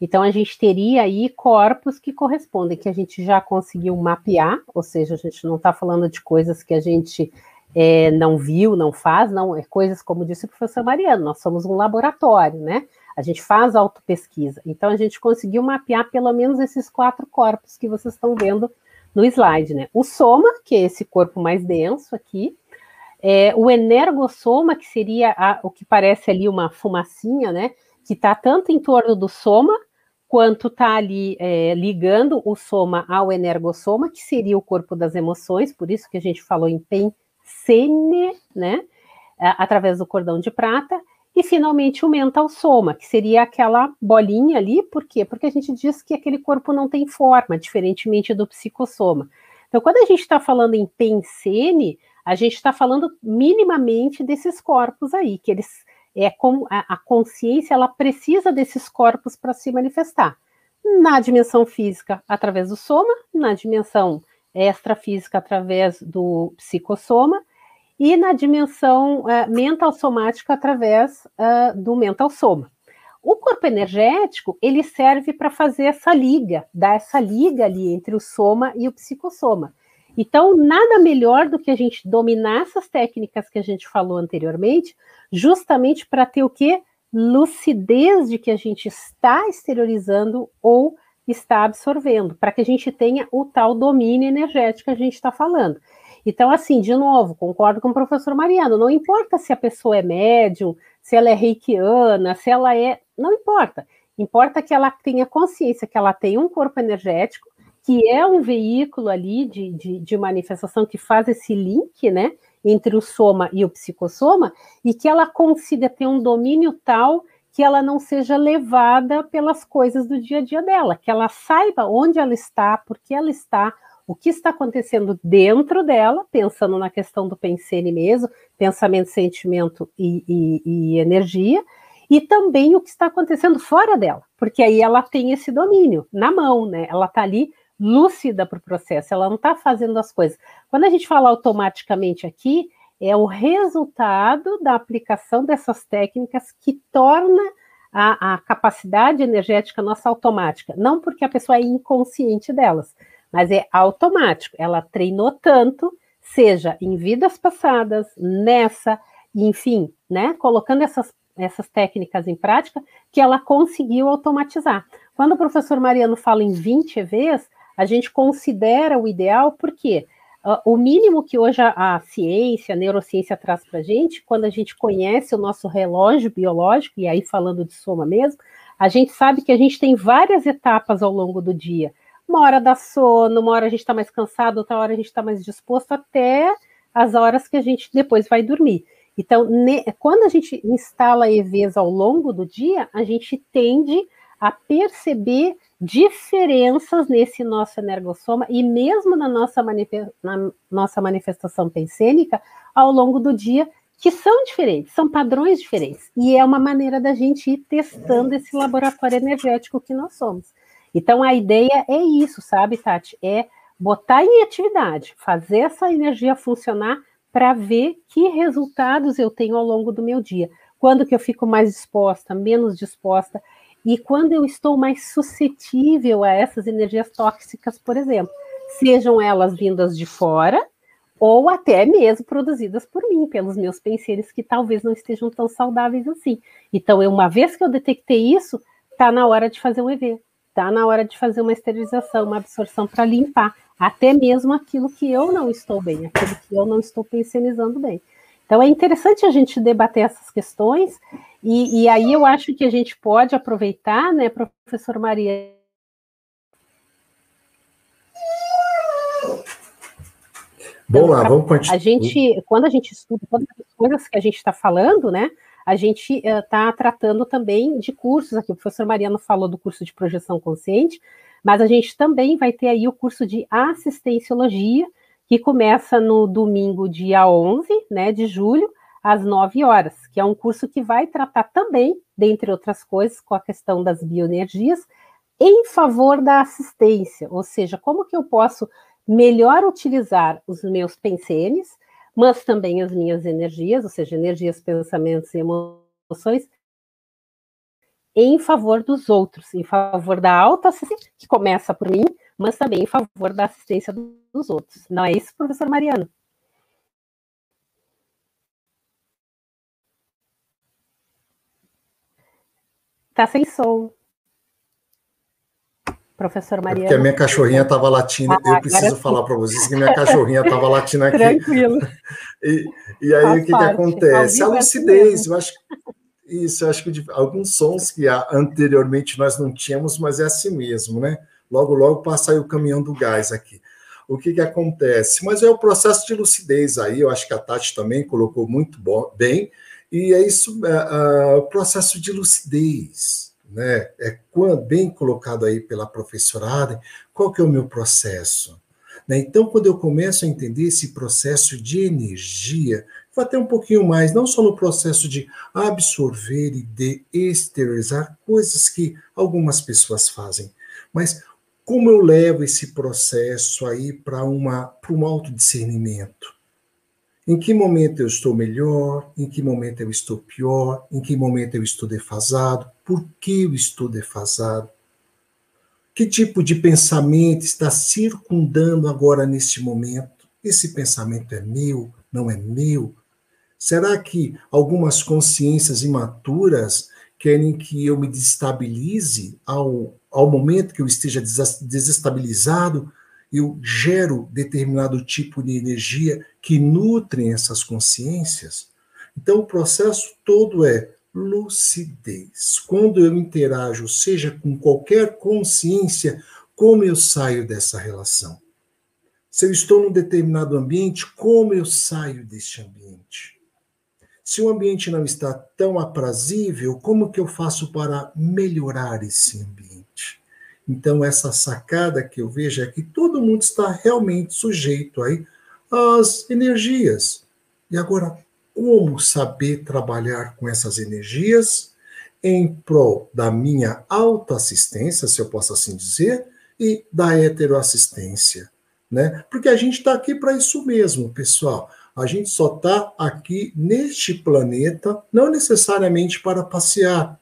Então, a gente teria aí corpos que correspondem, que a gente já conseguiu mapear, ou seja, a gente não está falando de coisas que a gente é, não viu, não faz, não, é coisas como disse o professor Mariano, nós somos um laboratório, né? A gente faz autopesquisa. Então, a gente conseguiu mapear pelo menos esses quatro corpos que vocês estão vendo no slide, né? O soma, que é esse corpo mais denso aqui, é, o energossoma, que seria a, o que parece ali uma fumacinha, né? Que está tanto em torno do soma, quanto está ali é, ligando o soma ao energossoma, que seria o corpo das emoções, por isso que a gente falou em pensene, né, através do cordão de prata, e finalmente o mental soma, que seria aquela bolinha ali, por quê? Porque a gente diz que aquele corpo não tem forma, diferentemente do psicossoma. Então, quando a gente está falando em pensene, a gente está falando minimamente desses corpos aí, que eles é como a, a consciência ela precisa desses corpos para se manifestar. Na dimensão física, através do soma, na dimensão extrafísica, através do psicossoma, e na dimensão uh, mental somática, através uh, do mental soma. O corpo energético, ele serve para fazer essa liga, dar essa liga ali entre o soma e o psicossoma. Então, nada melhor do que a gente dominar essas técnicas que a gente falou anteriormente, justamente para ter o quê? Lucidez de que a gente está exteriorizando ou está absorvendo, para que a gente tenha o tal domínio energético que a gente está falando. Então, assim, de novo, concordo com o professor Mariano, não importa se a pessoa é médium, se ela é reikiana, se ela é. Não importa. Importa que ela tenha consciência que ela tem um corpo energético, que é um veículo ali de, de, de manifestação que faz esse link, né? entre o soma e o psicossoma, e que ela consiga ter um domínio tal que ela não seja levada pelas coisas do dia a dia dela, que ela saiba onde ela está, por que ela está, o que está acontecendo dentro dela, pensando na questão do pensene mesmo, pensamento, sentimento e, e, e energia, e também o que está acontecendo fora dela, porque aí ela tem esse domínio na mão, né? Ela está ali lúcida para o processo, ela não está fazendo as coisas. Quando a gente fala automaticamente aqui, é o resultado da aplicação dessas técnicas que torna a, a, capacidade energética nossa automática. Não porque a pessoa é inconsciente delas, mas é automático. Ela treinou tanto, seja em vidas passadas, nessa, enfim, né? Colocando essas, essas técnicas em prática, que ela conseguiu automatizar. Quando o professor Mariano fala em 20 EVs, a gente considera o ideal, porque uh, o mínimo que hoje a, a, ciência, a neurociência traz para a gente, quando a gente conhece o nosso relógio biológico, e aí falando de soma mesmo, a gente sabe que a gente tem várias etapas ao longo do dia. Uma hora dá sono, uma hora a gente está mais cansado, outra hora a gente está mais disposto, até as horas que a gente depois vai dormir. Então, ne, quando a gente instala EVs ao longo do dia, a gente tende a perceber diferenças nesse nosso energossoma e mesmo na nossa, na nossa manifestação pensênica ao longo do dia, que são diferentes, são padrões diferentes. E é uma maneira da gente ir testando esse laboratório energético que nós somos. Então a ideia é isso, sabe, Tati? É botar em atividade, fazer essa energia funcionar para ver que resultados eu tenho ao longo do meu dia. quando que eu fico mais disposta, menos disposta, e quando eu estou mais suscetível a essas energias tóxicas, por exemplo, sejam elas vindas de fora ou até mesmo produzidas por mim, pelos meus penseiros que talvez não estejam tão saudáveis assim. Então, eu, uma vez que eu detectei isso, está na hora de fazer um EV, está na hora de fazer uma esterilização, uma absorção para limpar, até mesmo aquilo que eu não estou bem, aquilo que eu não estou pensionizando bem. Então, é interessante a gente debater essas questões, e, e aí eu acho que a gente pode aproveitar, né, professor Maria, Bom lá, vamos continuar. A gente, quando a gente estuda todas as coisas que a gente está falando, né? A gente está uh, tratando também de cursos aqui. O professor Mariano falou do curso de projeção consciente, mas a gente também vai ter aí o curso de assistenciologia, que começa no domingo, dia 11 né, de julho, às 9 horas, que é um curso que vai tratar também, dentre outras coisas, com a questão das bioenergias, em favor da assistência, ou seja, como que eu posso melhor utilizar os meus pensenes, mas também as minhas energias, ou seja, energias, pensamentos e emoções, em favor dos outros, em favor da autoassistência, que começa por mim, mas também em favor da assistência dos outros. Não é isso, professor Mariano? Tá sem som professor é Mariana. Porque a minha cachorrinha estava latindo, ah, eu preciso falar para vocês que minha cachorrinha estava latindo aqui. Tranquilo. E, e aí o que, que acontece? A é lucidez, assim eu acho isso, eu acho que alguns sons que anteriormente nós não tínhamos, mas é assim mesmo, né? Logo, logo passa aí o caminhão do gás aqui. O que, que acontece? Mas é o processo de lucidez aí, eu acho que a Tati também colocou muito bom, bem, e é isso, é, é, o processo de lucidez né? É bem colocado aí pela professorada, qual que é o meu processo? Né? Então, quando eu começo a entender esse processo de energia, vou até um pouquinho mais, não só no processo de absorver e de exteriorizar, coisas que algumas pessoas fazem, mas como eu levo esse processo aí para uma para um autodiscernimento? Em que momento eu estou melhor? Em que momento eu estou pior? Em que momento eu estou defasado? Por que eu estou defasado? Que tipo de pensamento está circundando agora neste momento? Esse pensamento é meu? Não é meu? Será que algumas consciências imaturas querem que eu me destabilize ao, ao momento que eu esteja desestabilizado? Eu gero determinado tipo de energia que nutrem essas consciências. Então, o processo todo é lucidez. Quando eu interajo, seja com qualquer consciência, como eu saio dessa relação? Se eu estou num determinado ambiente, como eu saio deste ambiente? Se o ambiente não está tão aprazível, como que eu faço para melhorar esse ambiente? Então, essa sacada que eu vejo é que todo mundo está realmente sujeito aí às energias. E agora, como saber trabalhar com essas energias em prol da minha autoassistência, se eu posso assim dizer, e da heteroassistência, né? Porque a gente está aqui para isso mesmo, pessoal. A gente só está aqui neste planeta, não necessariamente para passear,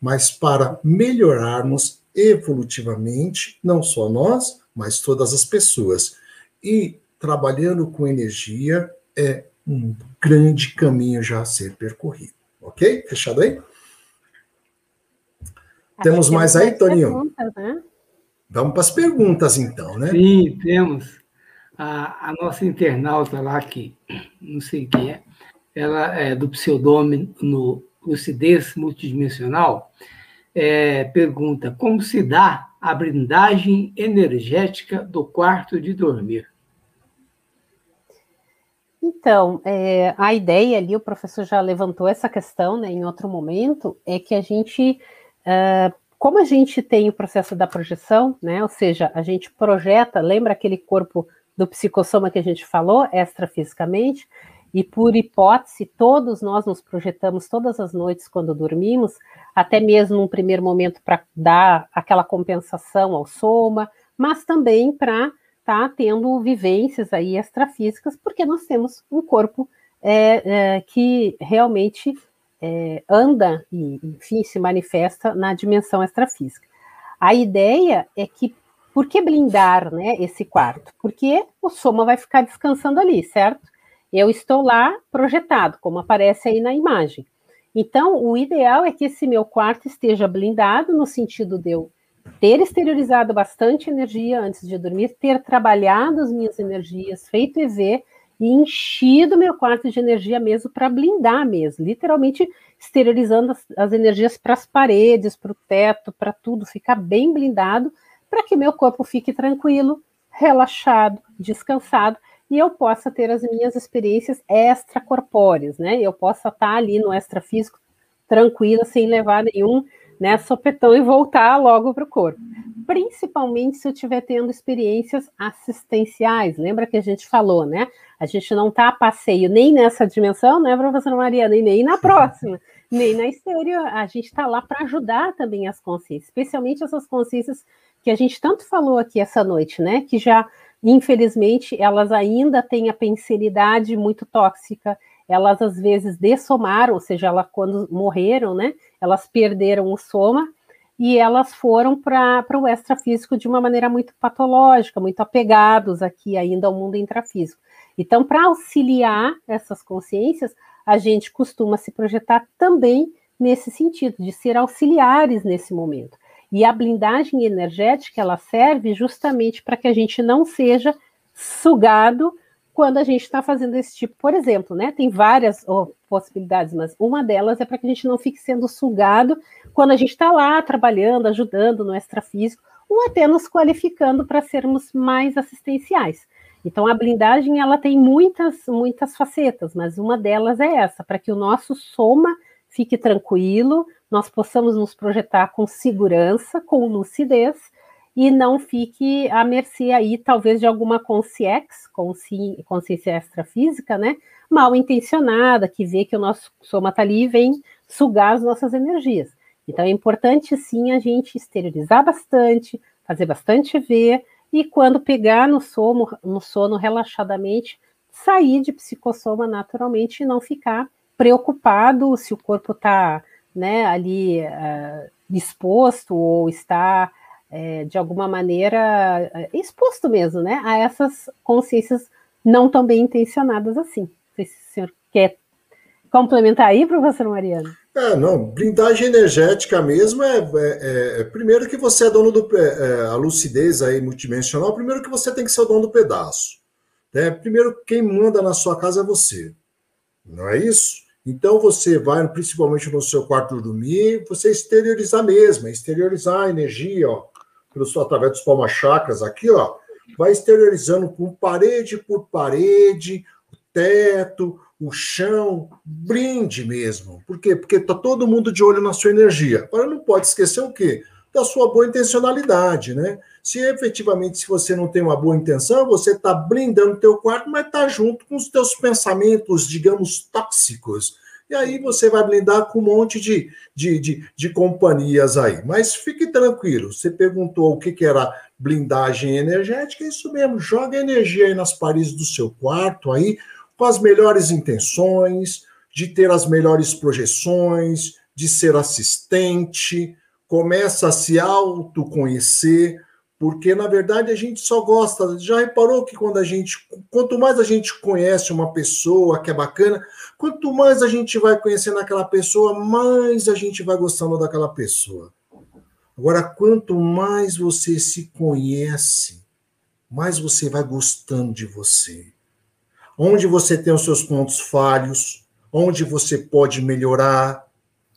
mas para melhorarmos evolutivamente, não só nós, mas todas as pessoas. E trabalhando com energia é um grande caminho já a ser percorrido. Ok? Fechado aí? Acho temos mais aí, Toninho? Né? Vamos para as perguntas, então, né? Sim, temos. A, a, nossa internauta lá, que não sei quem é, ela é do pseudônimo Lucidez Multidimensional, é, pergunta: como se dá a blindagem energética do quarto de dormir? Então, é, a ideia ali, o professor já levantou essa questão né, em outro momento, é que a gente, é, como a gente tem o processo da projeção, né, ou seja, a gente projeta, lembra aquele corpo do psicossoma que a gente falou, extrafisicamente, e por hipótese, todos nós nos projetamos todas as noites quando dormimos, até mesmo num primeiro momento para dar aquela compensação ao soma, mas também para estar tá tendo vivências aí extrafísicas, porque nós temos um corpo é, é, que realmente é, anda e, enfim, se manifesta na dimensão extrafísica. A ideia é que, por que blindar né, esse quarto? Porque o soma vai ficar descansando ali, certo? Eu estou lá projetado, como aparece aí na imagem. Então, o ideal é que esse meu quarto esteja blindado, no sentido de eu ter exteriorizado bastante energia antes de dormir, ter trabalhado as minhas energias, feito EV e enchido meu quarto de energia mesmo para blindar mesmo, literalmente exteriorizando as, as energias para as paredes, para o teto, para tudo, ficar bem blindado, para que meu corpo fique tranquilo, relaxado, descansado e eu possa ter as minhas experiências extracorpóreas, né? Eu possa estar ali no extrafísico tranquila, sem levar nenhum né, sopetão e voltar logo para o corpo. Principalmente se eu estiver tendo experiências assistenciais. Lembra que a gente falou, né? A gente não está a passeio nem nessa dimensão, né, professora Mariana, e nem na próxima, nem na exterior. A gente está lá para ajudar também as consciências, especialmente essas consciências que a gente tanto falou aqui essa noite, né? Que já, infelizmente, elas ainda têm a pensilidade muito tóxica, elas às vezes dessomaram, ou seja, elas quando morreram, né? Elas perderam o soma e elas foram para o extrafísico de uma maneira muito patológica, muito apegados aqui ainda ao mundo intrafísico. Então, para auxiliar essas consciências, a gente costuma se projetar também nesse sentido, de ser auxiliares nesse momento. E a blindagem energética, ela serve justamente para que a gente não seja sugado quando a gente está fazendo esse tipo, por exemplo, né? Tem várias oh, possibilidades, mas uma delas é para que a gente não fique sendo sugado quando a gente está lá trabalhando, ajudando no extrafísico, ou até nos qualificando para sermos mais assistenciais. Então a blindagem ela tem muitas muitas facetas, mas uma delas é essa, para que o nosso soma fique tranquilo, nós possamos nos projetar com segurança, com lucidez e não fique à mercê aí, talvez, de alguma consciex, consci, consciência extrafísica, né? Mal intencionada, que vê que o nosso soma está ali e vem sugar as nossas energias. Então é importante sim a gente exteriorizar bastante, fazer bastante ver, e quando pegar no sono, no sono relaxadamente, sair de psicossoma naturalmente e não ficar preocupado se o corpo está né, ali uh, ou está é, de alguma maneira é, exposto mesmo, né, a essas consciências não tão bem intencionadas assim. Não sei se o senhor quer complementar aí, professor Mariano. É, não, blindagem energética mesmo é, é, é primeiro que você é dono do é, a lucidez aí multidimensional, primeiro que você tem que ser o dono do pedaço. Né? Primeiro quem manda na sua casa é você. Não é isso? Então você vai, principalmente no seu quarto dormir, você exteriorizar mesmo, exteriorizar a energia, ó, pelo, através dos palmas chakras aqui, ó, vai exteriorizando com parede por parede, o teto, o chão, brinde mesmo. Por quê? Porque tá todo mundo de olho na sua energia. Agora não pode esquecer o quê? Da sua boa intencionalidade, né? Se efetivamente se você não tem uma boa intenção, você está blindando o teu quarto, mas está junto com os teus pensamentos, digamos, tóxicos e aí você vai blindar com um monte de, de, de, de companhias aí. Mas fique tranquilo, você perguntou o que, que era blindagem energética, é isso mesmo, joga energia aí nas paredes do seu quarto aí, com as melhores intenções, de ter as melhores projeções, de ser assistente, começa a se autoconhecer, porque na verdade a gente só gosta. Já reparou que quando a gente, quanto mais a gente conhece uma pessoa que é bacana, quanto mais a gente vai conhecendo aquela pessoa, mais a gente vai gostando daquela pessoa. Agora, quanto mais você se conhece, mais você vai gostando de você. Onde você tem os seus pontos falhos, onde você pode melhorar,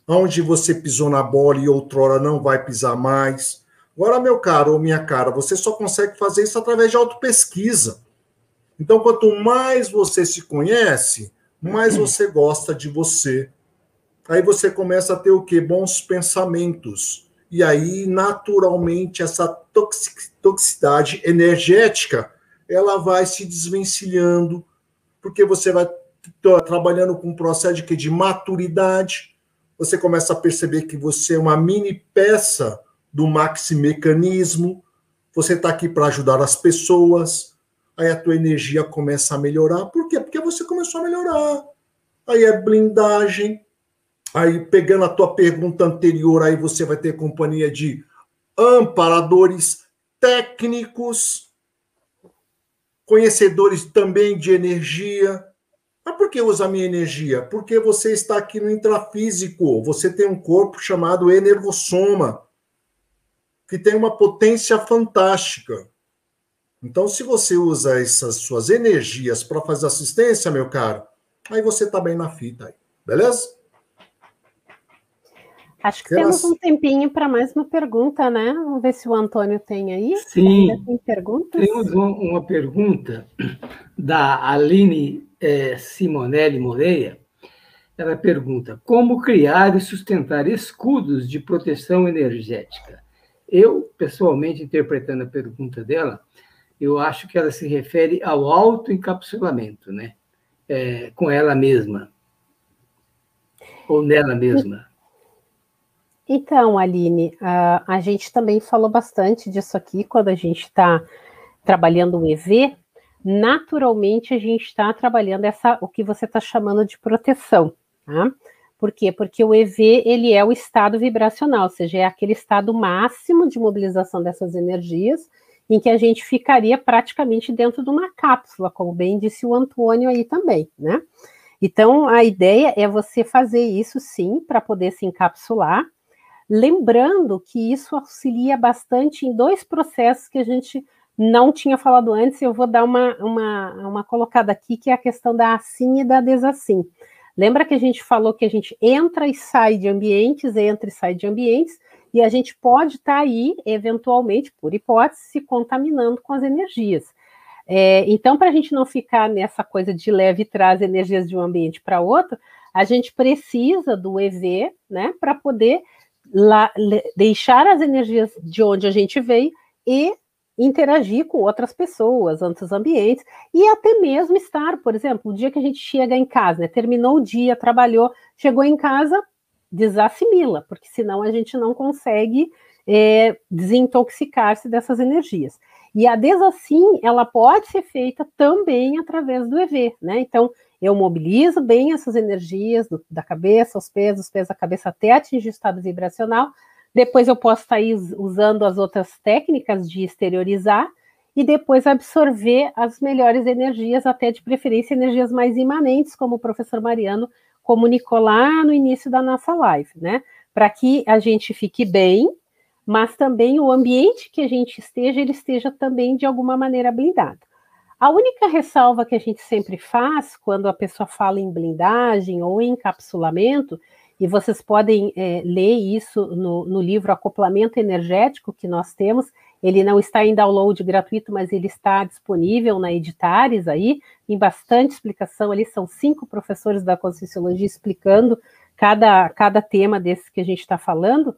onde você pisou na bola e outrora não vai pisar mais Agora, meu caro ou minha cara, você só consegue fazer isso através de autopesquisa. Então, quanto mais você se conhece, mais você gosta de você. Aí você começa a ter o quê? Bons pensamentos. E aí, naturalmente, essa toxicidade energética, ela vai se desvencilhando, porque você vai trabalhando com um processo de, de maturidade, você começa a perceber que você é uma mini peça do maxi mecanismo, você está aqui para ajudar as pessoas, aí a tua energia começa a melhorar. Por quê? Porque você começou a melhorar. Aí é blindagem, Aí, pegando a tua pergunta anterior, aí você vai ter companhia de amparadores técnicos, conhecedores também de energia. Mas por que usa a minha energia? Porque você está aqui no intrafísico, você tem um corpo chamado energossoma, que tem uma potência fantástica. Então, se você usa essas suas energias para fazer assistência, meu caro, aí você está bem na fita aí, beleza? Acho que temos um tempinho para mais uma pergunta, né? Vamos ver se o Antônio tem aí. Sim. tem perguntas? Temos uma, uma pergunta da Aline é, Simonelli Moreira. Ela pergunta: como criar e sustentar escudos de proteção energética? Eu, pessoalmente, interpretando a pergunta dela, eu acho que ela se refere ao autoencapsulamento, né? É, com ela mesma. Ou nela mesma. Então, Aline, a, a gente também falou bastante disso aqui quando a gente está trabalhando o EV. Naturalmente, a gente está trabalhando essa, o que você está chamando de proteção, tá? Por quê? Porque o EV ele é o estado vibracional, ou seja, é aquele estado máximo de mobilização dessas energias, em que a gente ficaria praticamente dentro de uma cápsula, como bem disse o Antônio aí também, né? Então, a ideia é você fazer isso sim, para poder se encapsular, Lembrando que isso auxilia bastante em dois processos que a gente não tinha falado antes, eu vou dar uma, uma, uma colocada aqui, que é a questão da assim e da desassim. Lembra que a gente falou que a gente entra e sai de ambientes, entra e sai de ambientes, e a gente pode estar tá aí, eventualmente, por hipótese, se contaminando com as energias. É, então, para a gente não ficar nessa coisa de leve e traz energias de um ambiente para outro, a gente precisa do EV, né, para poder lá, deixar as energias de onde a gente veio e interagir com outras pessoas, outros ambientes, e até mesmo estar, por exemplo, o dia que a gente chega em casa, né, terminou o dia, trabalhou, chegou em casa, desassimila, porque senão a gente não consegue é, desintoxicar-se dessas energias. E a desassim, ela pode ser feita também através do EV, né? Então, eu mobilizo bem essas energias do, da cabeça aos pés, dos pés à cabeça até atingir o estado vibracional. Depois eu posso estar usando as outras técnicas de exteriorizar e depois absorver as melhores energias, até de preferência energias mais imanentes, como o professor Mariano comunicou lá no início da nossa live, né? Para que a gente fique bem, mas também o ambiente que a gente esteja, ele esteja também de alguma maneira blindado. A única ressalva que a gente sempre faz quando a pessoa fala em blindagem ou encapsulamento, e vocês podem é, ler isso no, no, livro Acoplamento Energético que nós temos, ele não está em download gratuito, mas ele está disponível na Editares aí, tem bastante explicação ali, são cinco professores da Conscienciologia explicando cada, cada tema desse que a gente está falando,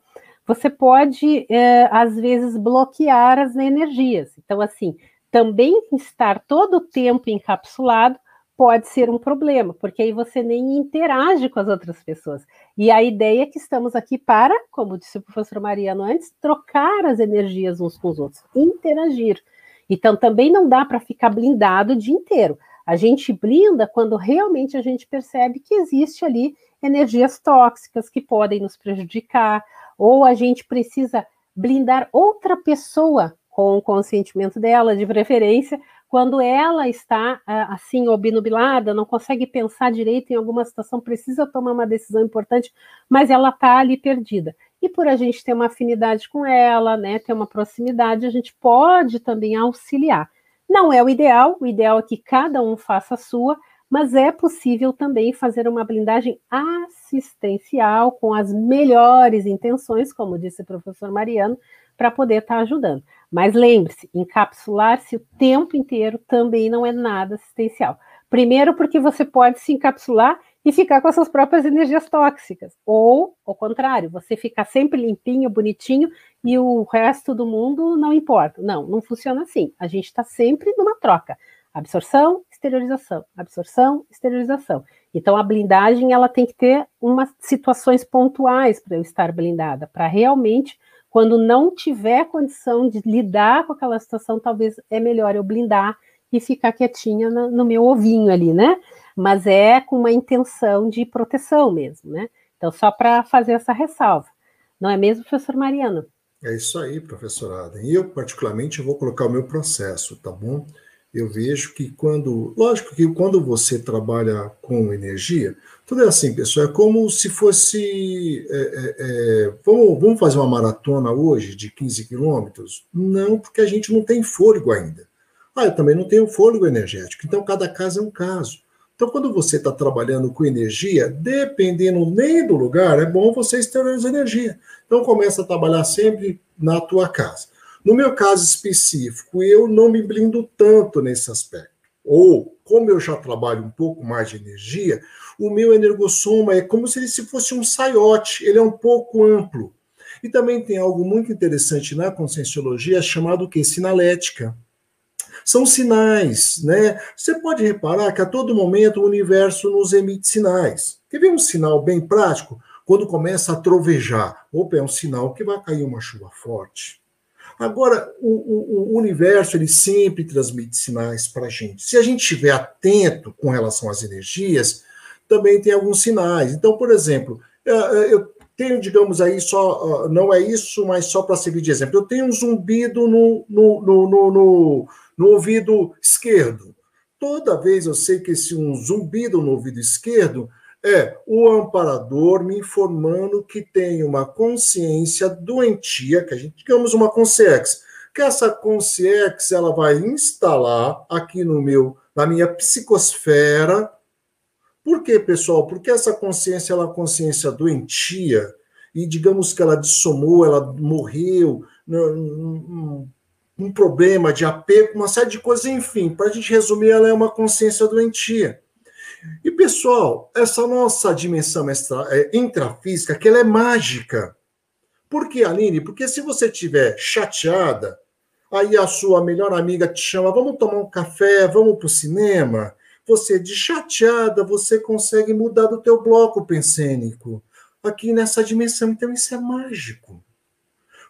você pode, é, às vezes, bloquear as energias. Então, assim, também estar todo o tempo encapsulado pode ser um problema, porque aí você nem interage com as outras pessoas. E a ideia é que estamos aqui para, como disse o professor Mariano antes, trocar as energias uns com os outros, interagir. Então também não dá para ficar blindado o dia inteiro. A gente blinda quando realmente a gente percebe que existe ali energias tóxicas que podem nos prejudicar, ou a gente precisa blindar outra pessoa com o consentimento dela, de preferência, quando ela está ah, assim obnubilada, não consegue pensar direito em alguma situação, precisa tomar uma decisão importante, mas ela está ali perdida. E por a gente ter uma afinidade com ela, né, ter uma proximidade, a gente pode também auxiliar. Não é o ideal, o ideal é que cada um faça a sua, mas é possível também fazer uma blindagem assistencial com as melhores intenções, como disse o professor Mariano, para poder estar tá ajudando. Mas lembre-se, encapsular-se o tempo inteiro também não é nada assistencial. Primeiro, porque você pode se encapsular e ficar com as suas próprias energias tóxicas. Ou, ao contrário, você ficar sempre limpinho, bonitinho e o resto do mundo não importa. Não, não funciona assim. A gente está sempre numa troca. Absorção, exteriorização, absorção, exteriorização. Então a blindagem ela tem que ter umas situações pontuais para eu estar blindada, para realmente quando não tiver condição de lidar com aquela situação, talvez é melhor eu blindar e ficar quietinha no, no meu ovinho ali, né? Mas é com uma intenção de proteção mesmo, né? Então, só para fazer essa ressalva. Não é mesmo, professor Mariano? É isso aí, professorada. E eu, particularmente, vou colocar o meu processo, tá bom? Eu vejo que quando. Lógico que quando você trabalha com energia, tudo é assim, pessoal, é como se fosse. É, é, é, vamos, vamos fazer uma maratona hoje de 15 quilômetros? Não, porque a gente não tem fôlego ainda. Ah, eu também não tenho fôlego energético. Então, cada caso é um caso. Então, quando você está trabalhando com energia, dependendo nem do lugar, é bom você exteriorizar energia. Então, começa a trabalhar sempre na tua casa. No meu caso específico, eu não me blindo tanto nesse aspecto. Ou, como eu já trabalho um pouco mais de energia, o meu energossoma é como se ele fosse um saiote, ele é um pouco amplo. E também tem algo muito interessante na conscienciologia chamado que sinalética são sinais, né? Você pode reparar que a todo momento o universo nos emite sinais. Quer ver um sinal bem prático? Quando começa a trovejar. Opa, é um sinal que vai cair uma chuva forte. Agora, o, o, o universo ele sempre transmite sinais para a gente. Se a gente estiver atento com relação às energias, também tem alguns sinais. Então, por exemplo, eu tenho, digamos aí, só, não é isso, mas só para servir de exemplo. Eu tenho um zumbido no, no, no, no no ouvido esquerdo. Toda vez eu sei que esse um zumbido no ouvido esquerdo é o amparador me informando que tem uma consciência doentia, que a gente digamos uma consciência, que essa consciência ela vai instalar aqui no meu na minha psicosfera. Por quê, pessoal? Porque essa consciência ela é uma consciência doentia e digamos que ela dissomou, ela morreu, não, um problema de apego, uma série de coisas, enfim, para a gente resumir, ela é uma consciência doentia. E, pessoal, essa nossa dimensão extra, é, intrafísica, que ela é mágica. Por que, Aline? Porque se você estiver chateada, aí a sua melhor amiga te chama, vamos tomar um café, vamos para o cinema. Você, de chateada, você consegue mudar do teu bloco pensênico. Aqui nessa dimensão, então isso é mágico.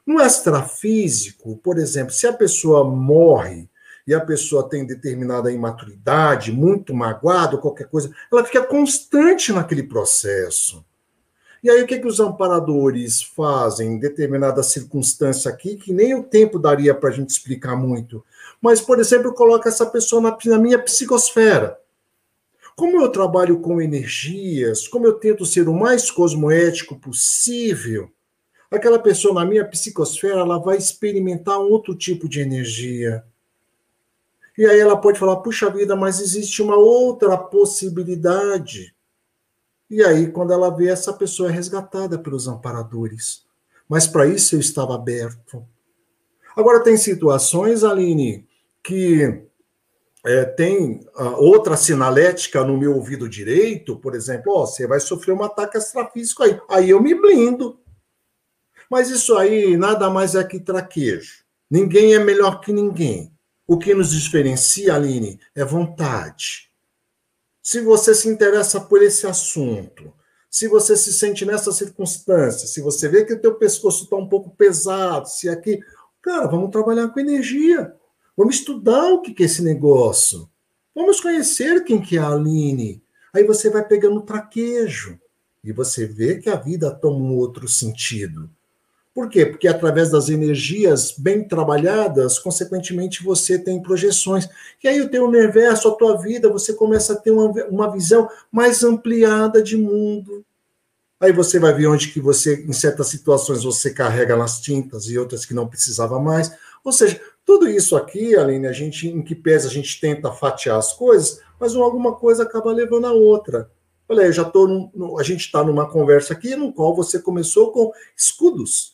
No extrafísico, por exemplo, se a pessoa morre e a pessoa tem determinada imaturidade, muito magoado, qualquer coisa, ela fica constante naquele processo. E aí o que, que os amparadores fazem em determinada circunstância aqui, que nem o tempo daria para a gente explicar muito. Mas, por exemplo, coloca essa pessoa na, na minha psicosfera. Como eu trabalho com energias, como eu tento ser o mais cosmoético possível, aquela pessoa na minha psicosfera, ela vai experimentar um outro tipo de energia. E aí ela pode falar, puxa vida, mas existe uma outra possibilidade. E aí, quando ela vê, essa pessoa é resgatada pelos amparadores. Mas para isso eu estava aberto. Agora, tem situações, Aline, que é, tem uh, outra sinalética no meu ouvido direito, por exemplo, ó, você vai sofrer um ataque extrafísico aí. Aí eu me blindo. Mas isso aí nada mais é que traquejo. Ninguém é melhor que ninguém. O que nos diferencia, Aline, é vontade. Se você se interessa por esse assunto, se você se sente nessa circunstância, se você vê que o teu pescoço está um pouco pesado, se aqui, cara, vamos trabalhar com energia. Vamos estudar o que é esse negócio. Vamos conhecer quem que é a Aline. Aí você vai pegando traquejo e você vê que a vida toma um outro sentido. Por quê? Porque através das energias bem trabalhadas, consequentemente você tem projeções. E aí o teu universo, a tua vida, você começa a ter uma, uma visão mais ampliada de mundo. Aí você vai ver onde que você, em certas situações, você carrega nas tintas e outras que não precisava mais. Ou seja, tudo isso aqui, Aline, a gente, em que pese a gente tenta fatiar as coisas, mas alguma coisa acaba levando a outra. Olha, eu já tô no, a gente está numa conversa aqui no qual você começou com escudos.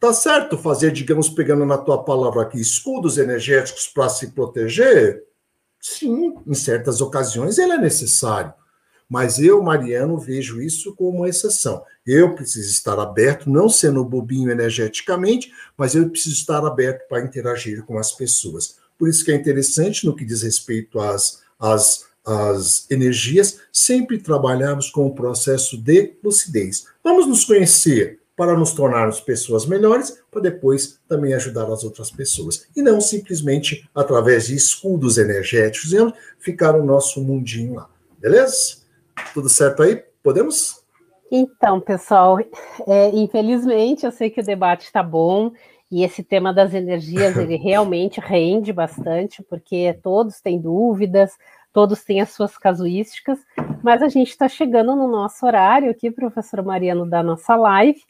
Tá certo fazer, digamos, pegando na tua palavra aqui, escudos energéticos para se proteger? Sim, em certas ocasiões ele é necessário. Mas eu, Mariano, vejo isso como uma exceção. Eu preciso estar aberto, não sendo bobinho energeticamente, mas eu preciso estar aberto para interagir com as pessoas. Por isso que é interessante, no que diz respeito às, às, às energias, sempre trabalharmos com o processo de lucidez. Vamos nos conhecer, para nos tornarmos pessoas melhores, para depois também ajudar as outras pessoas. E não simplesmente através de escudos energéticos, ficar o nosso mundinho lá. Beleza? Tudo certo aí? Podemos? Então, pessoal, é, infelizmente eu sei que o debate está bom e esse tema das energias ele realmente rende bastante, porque todos têm dúvidas, todos têm as suas casuísticas, mas a gente está chegando no nosso horário aqui, professor Mariano, da nossa live,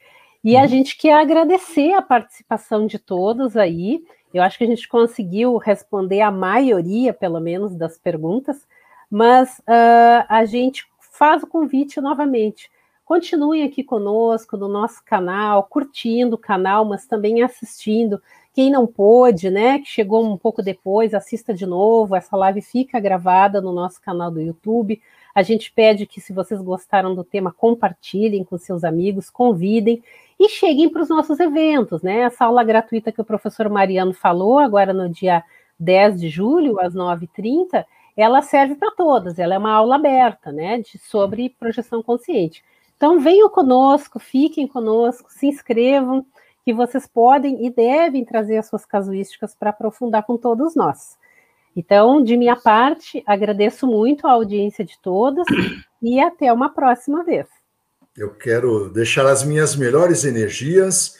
e a uhum. gente quer agradecer a participação de todos aí. Eu acho que a gente conseguiu responder a maioria, pelo menos, das perguntas, mas uh, a gente faz o convite novamente. Continuem aqui conosco no nosso canal, curtindo o canal, mas também assistindo. Quem não pôde, né, que chegou um pouco depois, assista de novo. Essa live fica gravada no nosso canal do YouTube. A gente pede que, se vocês gostaram do tema, compartilhem com seus amigos, convidem e cheguem para os nossos eventos, né? Essa aula gratuita que o professor Mariano falou, agora no dia 10 de julho, às 9h30, ela serve para todas, ela é uma aula aberta, né, de, sobre projeção consciente. Então, venham conosco, fiquem conosco, se inscrevam, que vocês podem e devem trazer as suas casuísticas para aprofundar com todos nós. Então, de minha parte, agradeço muito a audiência de todos e até uma próxima vez. Eu quero deixar as minhas melhores energias.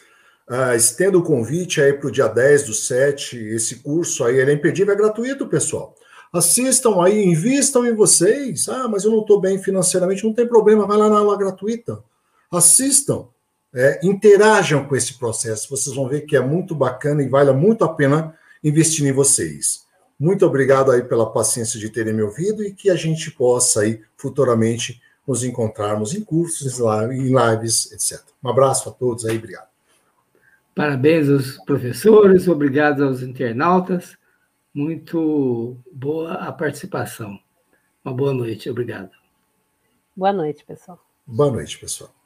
Uh, estendo o convite aí para o dia 10 do 7. Esse curso aí ele é imperdível, é gratuito, pessoal. Assistam aí, invistam em vocês. Ah, mas eu não estou bem financeiramente, não tem problema, vai lá na aula gratuita. Assistam, é, interajam com esse processo. Vocês vão ver que é muito bacana e vale muito a pena investir em vocês. Muito obrigado aí pela paciência de terem me ouvido e que a gente possa aí futuramente nos encontrarmos em cursos, em lives, etc. Um abraço a todos aí, obrigado. Parabéns aos professores, obrigado aos internautas. Muito boa a participação. Uma boa noite, obrigado. Boa noite, pessoal. Boa noite, pessoal.